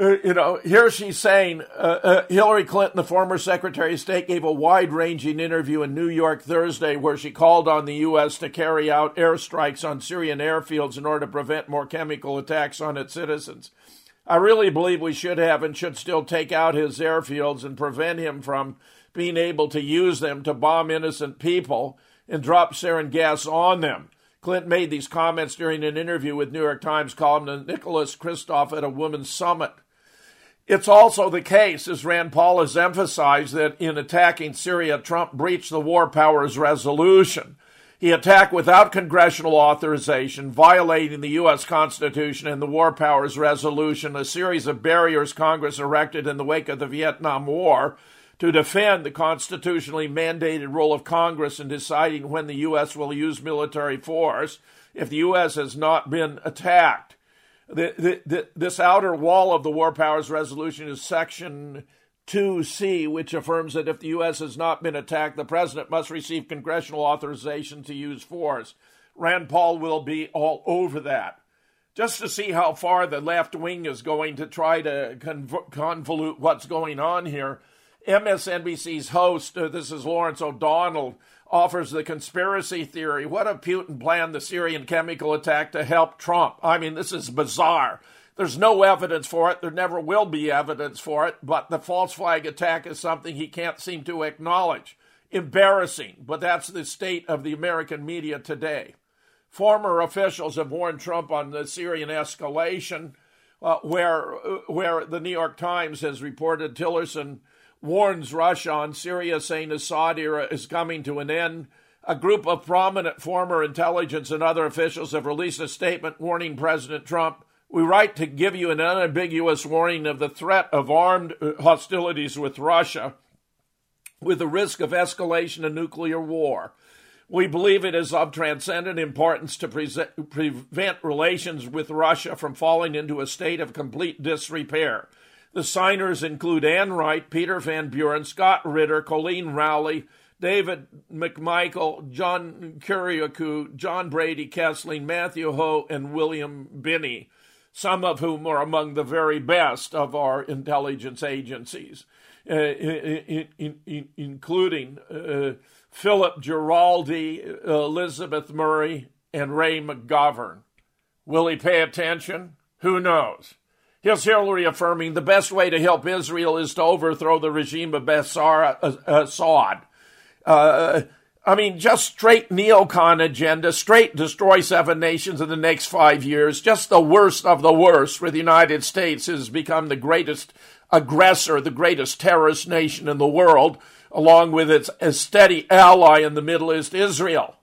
Speaker 1: uh, you know, here she's saying uh, uh, Hillary Clinton, the former Secretary of State, gave a wide ranging interview in New York Thursday where she called on the U.S. to carry out airstrikes on Syrian airfields in order to prevent more chemical attacks on its citizens. I really believe we should have and should still take out his airfields and prevent him from being able to use them to bomb innocent people and drop sarin gas on them. Clinton made these comments during an interview with New York Times columnist Nicholas Kristof at a women's summit. It's also the case, as Rand Paul has emphasized, that in attacking Syria, Trump breached the War Powers Resolution. He attacked without congressional authorization, violating the U.S. Constitution and the War Powers Resolution, a series of barriers Congress erected in the wake of the Vietnam War to defend the constitutionally mandated role of Congress in deciding when the U.S. will use military force if the U.S. has not been attacked. The, the, the, this outer wall of the War Powers Resolution is Section 2C, which affirms that if the U.S. has not been attacked, the president must receive congressional authorization to use force. Rand Paul will be all over that. Just to see how far the left wing is going to try to convolute what's going on here, MSNBC's host, uh, this is Lawrence O'Donnell, offers the conspiracy theory. What if Putin planned the Syrian chemical attack to help Trump? I mean, this is bizarre. There's no evidence for it. There never will be evidence for it, but the false flag attack is something he can't seem to acknowledge. Embarrassing, but that's the state of the American media today. Former officials have warned Trump on the Syrian escalation, uh, where, uh, where the New York Times has reported Tillerson warns Russia on Syria, saying Assad era is coming to an end. a group of prominent former intelligence and other officials have released a statement warning President Trump. We write to give you an unambiguous warning of the threat of armed hostilities with Russia with the risk of escalation of nuclear war. We believe it is of transcendent importance to pre- prevent relations with Russia from falling into a state of complete disrepair. The signers include Ann Wright, Peter Van Buren, Scott Ritter, Colleen Rowley, David McMichael, John Kiriakou, John Brady Kiesling, Matthew Hoh, and William Binney, some of whom are among the very best of our intelligence agencies, uh, in, in, in, including uh, Philip Giraldi, Elizabeth Murray, and Ray McGovern. Will he pay attention? Who knows? Here's Hillary affirming the best way to help Israel is to overthrow the regime of Bashar Assad. Uh, I mean, just straight neocon agenda, straight destroy seven nations in the next five years, just the worst of the worst, where the United States has become the greatest aggressor, the greatest terrorist nation in the world, along with its steady ally in the Middle East, Israel.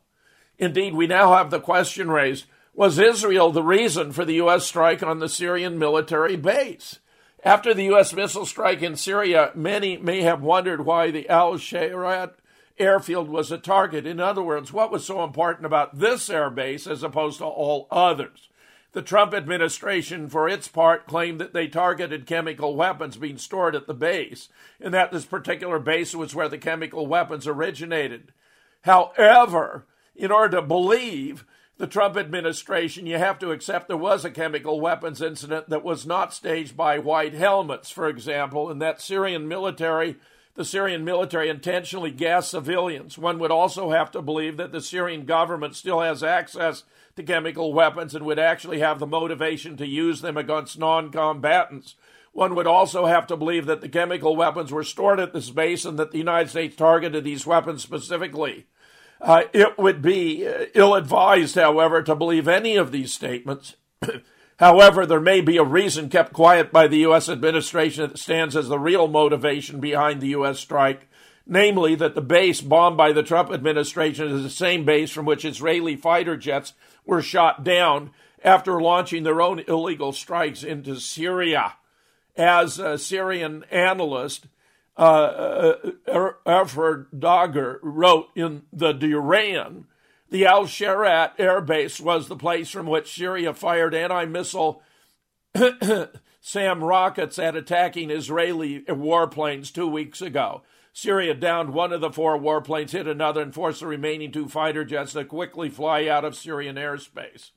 Speaker 1: Indeed, we now have the question raised was Israel the reason for the U.S. strike on the Syrian military base? After the U.S. missile strike in Syria, many may have wondered why the Al Shayrat airfield was a target. In other words, what was so important about this air base as opposed to all others? The Trump administration, for its part, claimed that they targeted chemical weapons being stored at the base, and that this particular base was where the chemical weapons originated. However, in order to believe the Trump administration, you have to accept there was a chemical weapons incident that was not staged by white helmets, for example, and that Syrian military the Syrian military intentionally gassed civilians. One would also have to believe that the Syrian government still has access to chemical weapons and would actually have the motivation to use them against non combatants. One would also have to believe that the chemical weapons were stored at this base and that the United States targeted these weapons specifically. Uh, it would be uh, ill advised, however, to believe any of these statements. However, there may be a reason kept quiet by the U.S. administration that stands as the real motivation behind the U.S. strike, namely that the base bombed by the Trump administration is the same base from which Israeli fighter jets were shot down after launching their own illegal strikes into Syria. As a Syrian analyst, uh, uh, er, Afraa Dagher wrote in the Duran, the Al Shayrat air base was the place from which Syria fired anti missile SAM rockets at attacking Israeli warplanes two weeks ago. Syria downed one of the four warplanes, hit another, and forced the remaining two fighter jets to quickly fly out of Syrian airspace.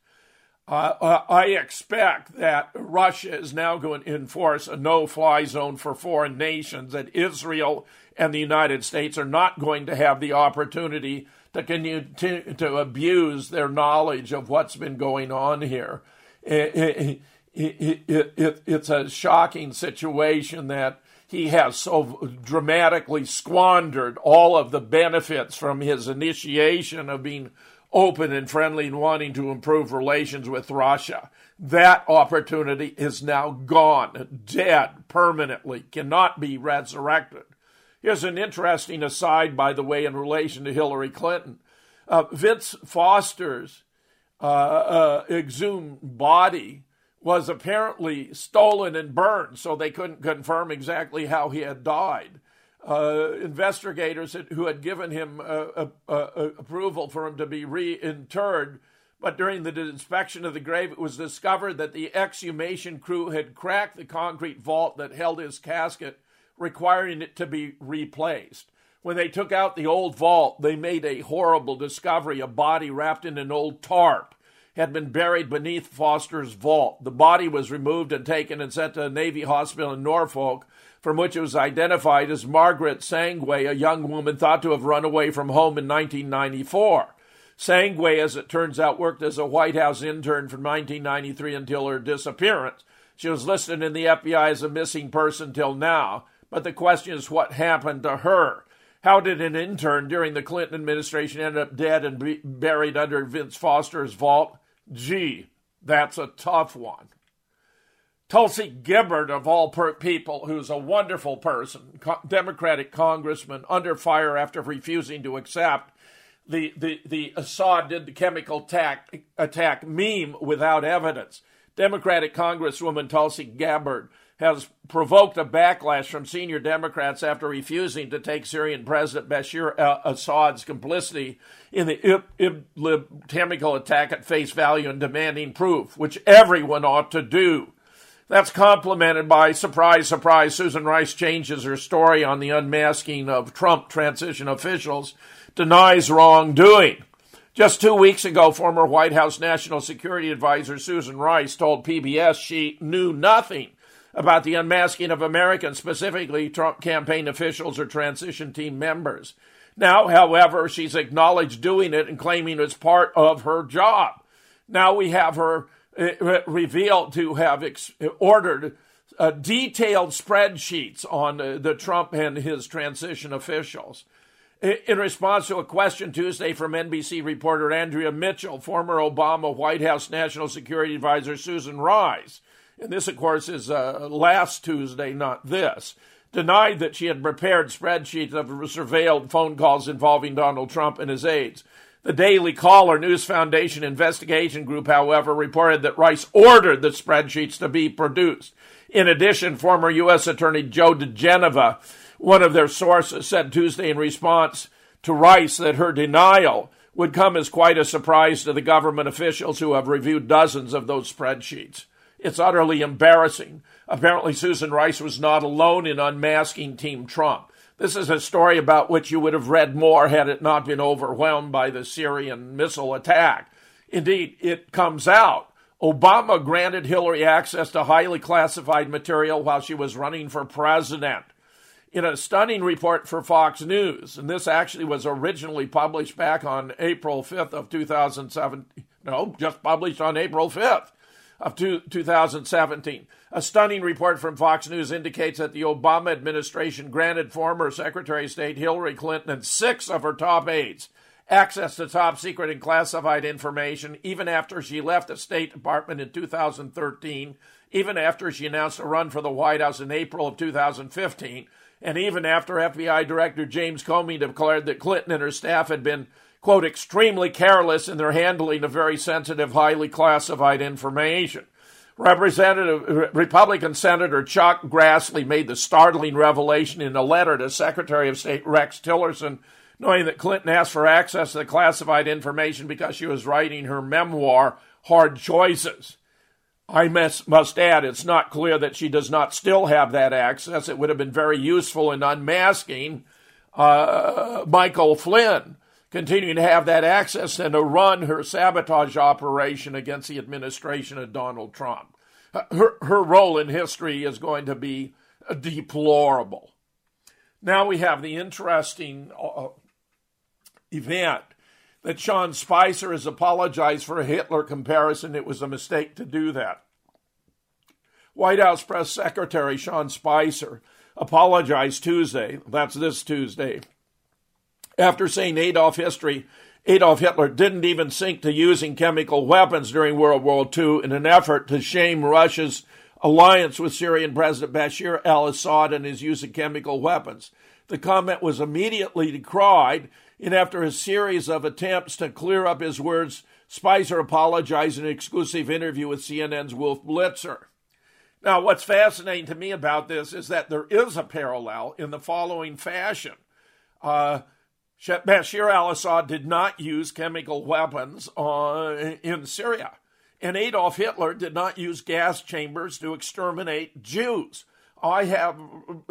Speaker 1: Uh, uh, I expect that Russia is now going to enforce a no fly zone for foreign nations, that Israel and the United States are not going to have the opportunity to continue to, abuse their knowledge of what's been going on here. It, it, it, it's a shocking situation that he has so dramatically squandered all of the benefits from his initiation of being open and friendly and wanting to improve relations with Russia. That opportunity is now gone, dead permanently, cannot be resurrected. Here's an interesting aside, by the way, in relation to Hillary Clinton. Uh, Vince Foster's uh, uh, exhumed body was apparently stolen and burned, so they couldn't confirm exactly how he had died. Uh, investigators who had given him uh, uh, approval for him to be reinterred, but during the inspection of the grave, it was discovered that the exhumation crew had cracked the concrete vault that held his casket requiring it to be replaced. When they took out the old vault, they made a horrible discovery a body wrapped in an old tarp had been buried beneath Foster's vault. The body was removed and taken and sent to a Navy hospital in Norfolk, from which it was identified as Margaret Sangway, a young woman thought to have run away from home in 1994. Sangway, as it turns out, worked as a White House intern from 1993 until her disappearance. She was listed in the FBI as a missing person till now. But the question is what happened to her? How did an intern during the Clinton administration end up dead and be buried under Vince Foster's vault? Gee, that's a tough one. Tulsi Gabbard, of all people, who's a wonderful person, co- Democratic congressman, under fire after refusing to accept the, the, the Assad did the chemical attack, attack meme without evidence. Democratic Congresswoman Tulsi Gabbard has provoked a backlash from senior Democrats after refusing to take Syrian President Bashar uh, Assad's complicity in the chemical attack at face value and demanding proof, which everyone ought to do. That's complemented by surprise, surprise. Susan Rice changes her story on the unmasking of Trump transition officials, denies wrongdoing. Just two weeks ago, former White House National Security Advisor Susan Rice told PBS she knew nothing about the unmasking of Americans, specifically Trump campaign officials or transition team members. Now, however, she's acknowledged doing it and claiming it's part of her job. Now we have her uh, revealed to have ex- ordered uh, detailed spreadsheets on uh, the Trump and his transition officials. In response to a question Tuesday from NBC reporter Andrea Mitchell, former Obama White House National Security Advisor Susan Rice, and this, of course, is uh, last Tuesday, not this, denied that she had prepared spreadsheets of surveilled phone calls involving Donald Trump and his aides. The Daily Caller News Foundation investigation group, however, reported that Rice ordered the spreadsheets to be produced. In addition, former U.S. Attorney Joe diGenova, one of their sources, said Tuesday in response to Rice that her denial would come as quite a surprise to the government officials who have reviewed dozens of those spreadsheets. It's utterly embarrassing. Apparently, Susan Rice was not alone in unmasking Team Trump. This is a story about which you would have read more had it not been overwhelmed by the Syrian missile attack. Indeed, it comes out. Obama granted Hillary access to highly classified material while she was running for president. In a stunning report for Fox News, and this actually was originally published back on April 5th of 2007, no, just published on April 5th of two, 2017. A stunning report from Fox News indicates that the Obama administration granted former Secretary of State Hillary Clinton and six of her top aides access to top secret and classified information even after she left the State Department in 2013, even after she announced a run for the White House in April of 2015, and even after FBI Director James Comey declared that Clinton and her staff had been quote, extremely careless in their handling of very sensitive, highly classified information. Representative Republican Senator Chuck Grassley made the startling revelation in a letter to Secretary of State Rex Tillerson, knowing that Clinton asked for access to the classified information because she was writing her memoir, Hard Choices. I must add, it's not clear that she does not still have that access. It would have been very useful in unmasking uh, Michael Flynn continuing to have that access and to run her sabotage operation against the administration of Donald Trump. Her, her role in history is going to be deplorable. Now we have the interesting uh, event that Sean Spicer has apologized for a Hitler comparison. It was a mistake to do that. White House Press Secretary Sean Spicer apologized Tuesday, that's this Tuesday, after saying Adolf history, Adolf Hitler didn't even sink to using chemical weapons during World War II in an effort to shame Russia's alliance with Syrian President Bashar al Assad and his use of chemical weapons. The comment was immediately decried, and after a series of attempts to clear up his words, Spicer apologized in an exclusive interview with CNN's Wolf Blitzer. Now, what's fascinating to me about this is that there is a parallel in the following fashion. Uh, Bashar al Assad did not use chemical weapons uh, in Syria. And Adolf Hitler did not use gas chambers to exterminate Jews. I have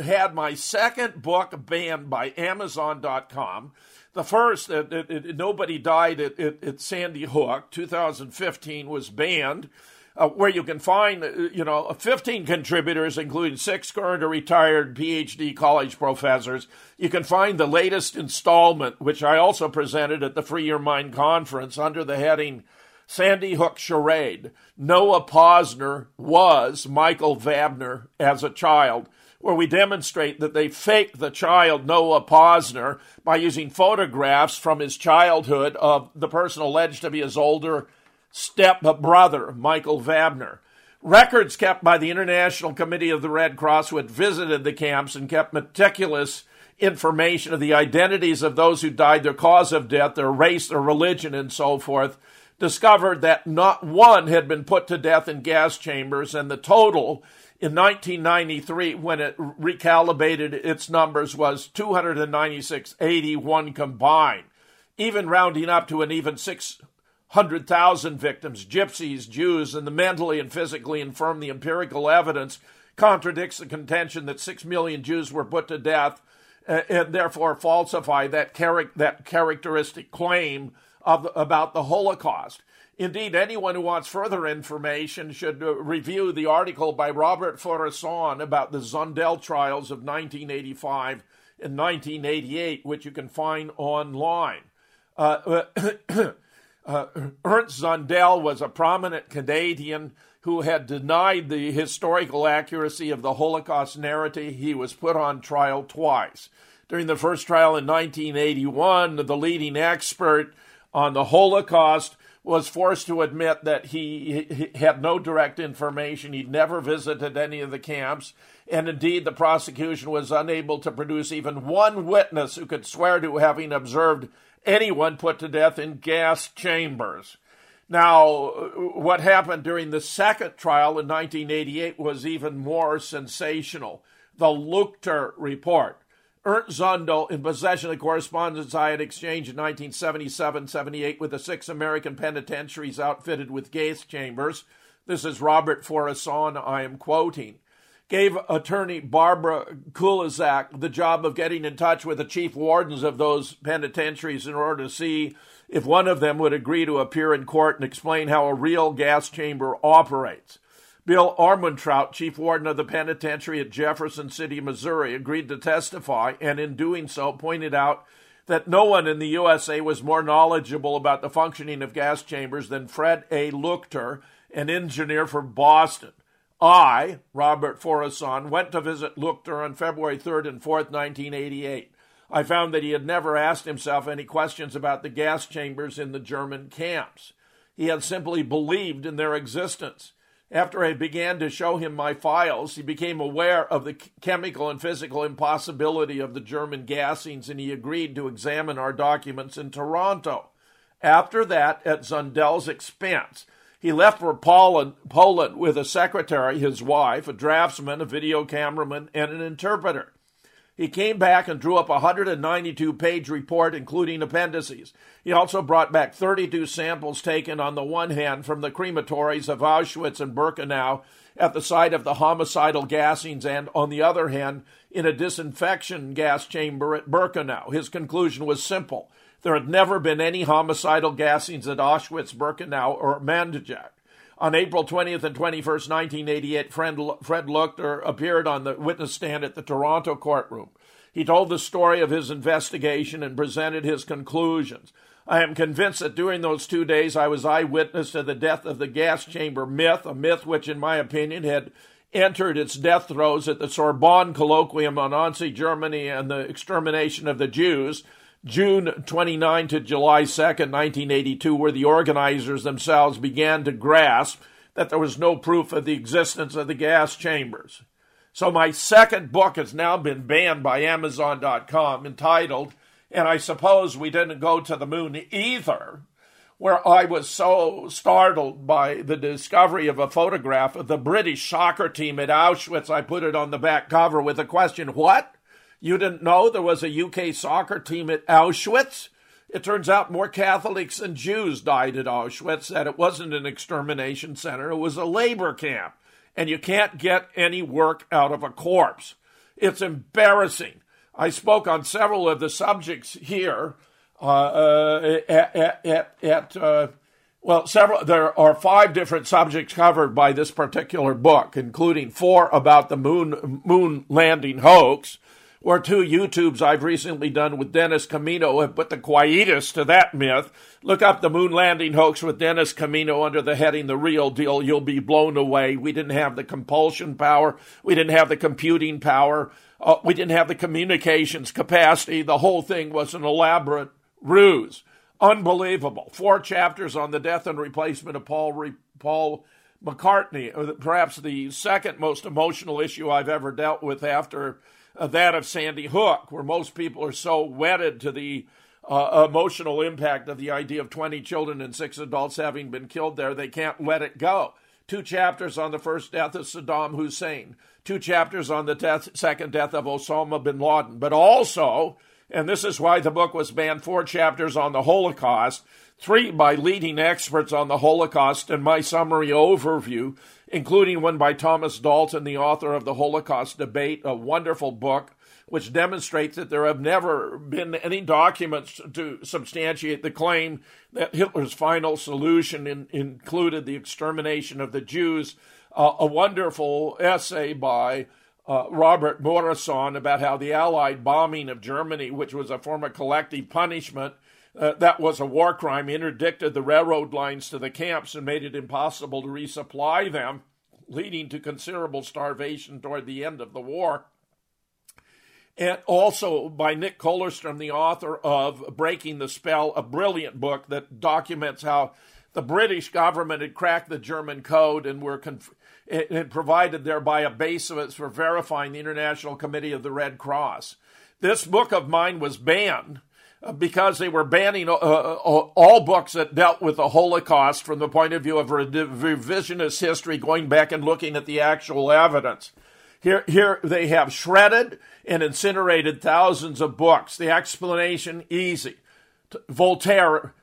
Speaker 1: had my second book banned by Amazon.com. The first, it, it, it, nobody died at, at Sandy Hook, 2015, was banned uh, where you can find, uh, you know, 15 contributors, including six current or retired PhD college professors. You can find the latest installment, which I also presented at the Free Your Mind conference under the heading Sandy Hook Charade. Noah Pozner was Michael Vabner as a child, where we demonstrate that they faked the child Noah Pozner by using photographs from his childhood of the person alleged to be his older step brother, Michael Vabner. Records kept by the International Committee of the Red Cross, who had visited the camps and kept meticulous information of the identities of those who died, their cause of death, their race, their religion, and so forth, discovered that not one had been put to death in gas chambers, and the total in 1993, when it recalibrated its numbers, was 296, 81 combined, even rounding up to an even 600,000 victims, gypsies, Jews, and the mentally and physically infirm. The empirical evidence contradicts the contention that 6 million Jews were put to death uh, and therefore falsify that, that characteristic claim of, about the Holocaust. Indeed, anyone who wants further information should uh, review the article by Robert Faurisson about the Zundel trials of 1985 and 1988, which you can find online. Uh, uh, Ernst Zundel was a prominent Canadian who had denied the historical accuracy of the Holocaust narrative. He was put on trial twice. During the first trial in 1981, the leading expert on the Holocaust was forced to admit that he, he, had no direct information. He'd never visited any of the camps. And indeed, the prosecution was unable to produce even one witness who could swear to having observed anyone put to death in gas chambers. Now, what happened during the second trial in 1988 was even more sensational. The Leuchter report. Ernst Zundel, in possession of correspondence I had exchanged in 1977 78 with the six American penitentiaries outfitted with gas chambers, this is Robert Faurisson I am quoting, gave attorney Barbara Kulaszka the job of getting in touch with the chief wardens of those penitentiaries in order to see if one of them would agree to appear in court and explain how a real gas chamber operates. Bill Armentrout, chief warden of the penitentiary at Jefferson City, Missouri, agreed to testify and in doing so pointed out that no one in the USA was more knowledgeable about the functioning of gas chambers than Fred A. Leuchter, an engineer from Boston. I, Robert Faurisson, went to visit Leuchter on February 3rd and 4th, 1988. I found that he had never asked himself any questions about the gas chambers in the German camps. He had simply believed in their existence. After I began to show him my files, he became aware of the chemical and physical impossibility of the German gassings and he agreed to examine our documents in Toronto. After that, at Zundel's expense, he left for Poland, Poland with a secretary, his wife, a draftsman, a video cameraman, and an interpreter. He came back and drew up a 192 page report, including appendices. He also brought back 32 samples taken on the one hand from the crematories of Auschwitz and Birkenau at the site of the homicidal gassings, and on the other hand, in a disinfection gas chamber at Birkenau. His conclusion was simple there had never been any homicidal gassings at Auschwitz, Birkenau, or Majdanek. On April 20th and 21st, 1988, Fred, Fred Leuchter appeared on the witness stand at the Toronto courtroom. He told the story of his investigation and presented his conclusions. I am convinced that during those two days I was eyewitness to the death of the gas chamber myth, a myth which, in my opinion, had entered its death throes at the Sorbonne colloquium on Nazi Germany and the extermination of the Jews, June 29 to July 2, 1982, where the organizers themselves began to grasp that there was no proof of the existence of the gas chambers. So my second book has now been banned by Amazon.com, entitled, and I suppose we didn't go to the moon either, where I was so startled by the discovery of a photograph of the British soccer team at Auschwitz, I put it on the back cover with the question, What? You didn't know there was a UK soccer team at Auschwitz? It turns out more Catholics than Jews died at Auschwitz, that it wasn't an extermination center, it was a labor camp. And you can't get any work out of a corpse. It's embarrassing. I spoke on several of the subjects here uh, uh, at, at, at uh, well, several. There are five different subjects covered by this particular book, including four about the moon moon landing hoax, or two YouTubes I've recently done with Dennis Cimino have put the quietus to that myth. Look up the moon landing hoax with Dennis Cimino under the heading The Real Deal. You'll be blown away. We didn't have the compulsion power. We didn't have the computing power. Uh, we didn't have the communications capacity. The whole thing was an elaborate ruse. Unbelievable. Four chapters on the death and replacement of Paul, Re- Paul McCartney, perhaps the second most emotional issue I've ever dealt with after that of Sandy Hook, where most people are so wedded to the uh, emotional impact of the idea of 20 children and six adults having been killed there, they can't let it go. Two chapters on the first death of Saddam Hussein, two chapters on the death, second death of Osama bin Laden, but also, and this is why the book was banned, four chapters on the Holocaust, three by leading experts on the Holocaust, and my summary overview, including one by Thomas Dalton, the author of The Holocaust Debate, a wonderful book which demonstrates that there have never been any documents to substantiate the claim that Hitler's final solution in, included the extermination of the Jews. Uh, a wonderful essay by uh, Robert Morisson about how the Allied bombing of Germany, which was a form of collective punishment, uh, that was a war crime, interdicted the railroad lines to the camps and made it impossible to resupply them, leading to considerable starvation toward the end of the war and also by Nick Kollerstrom, the author of Breaking the Spell, a brilliant book that documents how the British government had cracked the German code and were conf- it provided thereby a basis for verifying the International Committee of the Red Cross. This book of mine was banned because they were banning uh, uh, all books that dealt with the Holocaust from the point of view of revisionist history, going back and looking at the actual evidence. Here, here they have shredded and incinerated thousands of books. The explanation easy. Voltaire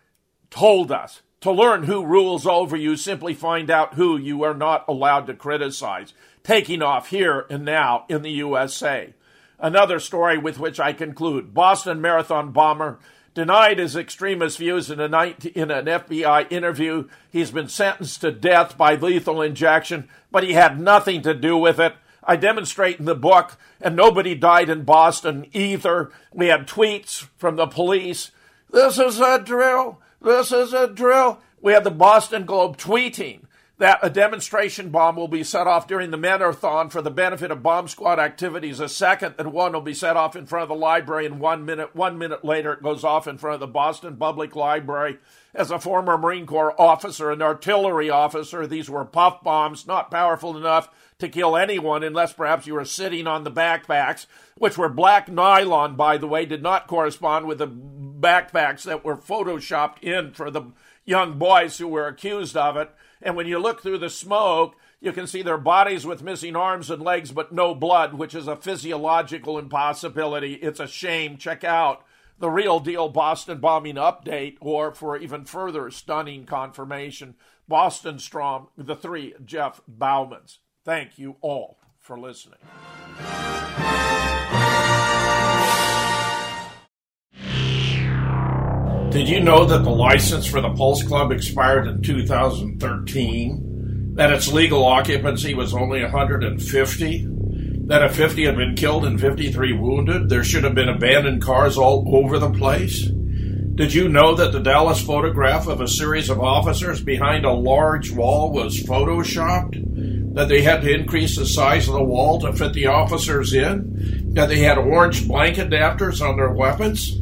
Speaker 1: told us to learn who rules over you, simply find out who you are not allowed to criticize. Taking off here and now in the USA. Another story with which I conclude Boston Marathon bomber denied his extremist views in, a night, in an FBI interview. He's been sentenced to death by lethal injection, but he had nothing to do with it. I demonstrate in the book, and nobody died in Boston either. We had tweets from the police. This is a drill. This is a drill. We had the Boston Globe tweeting that a demonstration bomb will be set off during the marathon for the benefit of bomb squad activities. A second and one will be set off in front of the library, and one minute one minute later it goes off in front of the Boston Public Library. As a former Marine Corps officer and artillery officer, these were puff bombs, not powerful enough to kill anyone unless perhaps you were sitting on the backpacks, which were black nylon, by the way, did not correspond with the backpacks that were photoshopped in for the young boys who were accused of it. And when you look through the smoke, you can see their bodies with missing arms and legs but no blood, which is a physiological impossibility. It's a shame. Check out the real deal Boston bombing update, or for even further stunning confirmation, Boston Strong, the three Jeff Baumans. Thank you all for listening. Did you know that the license for the Pulse Club expired in 2013? That its legal occupancy was only 150? That if 50 had been killed and 53 wounded, there should have been abandoned cars all over the place? Did you know that the Dallas photograph of a series of officers behind a large wall was photoshopped? That they had to increase the size of the wall to fit the officers in? That they had orange blank adapters on their weapons?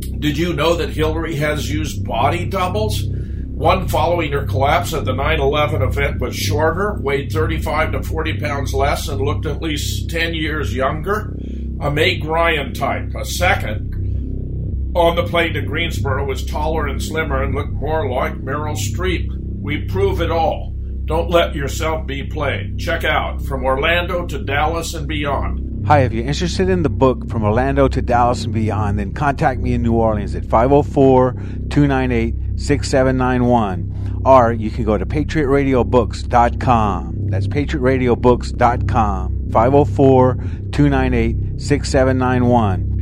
Speaker 1: Did you know that Hillary has used body doubles? One following her collapse at the 9 11 event was shorter, weighed 35 to 40 pounds less, and looked at least 10 years younger. A Meg Ryan type. A second on the plane to Greensboro was taller and slimmer and looked more like Meryl Streep. We prove it all. Don't let yourself be played. Check out From Orlando to Dallas and Beyond
Speaker 2: Hi, if you're interested in the book From Orlando to Dallas and Beyond, then contact me in New Orleans at 504 298 6791. Or you can go to patriotradiobooks.com. That's patriotradiobooks.com. 504 298 6791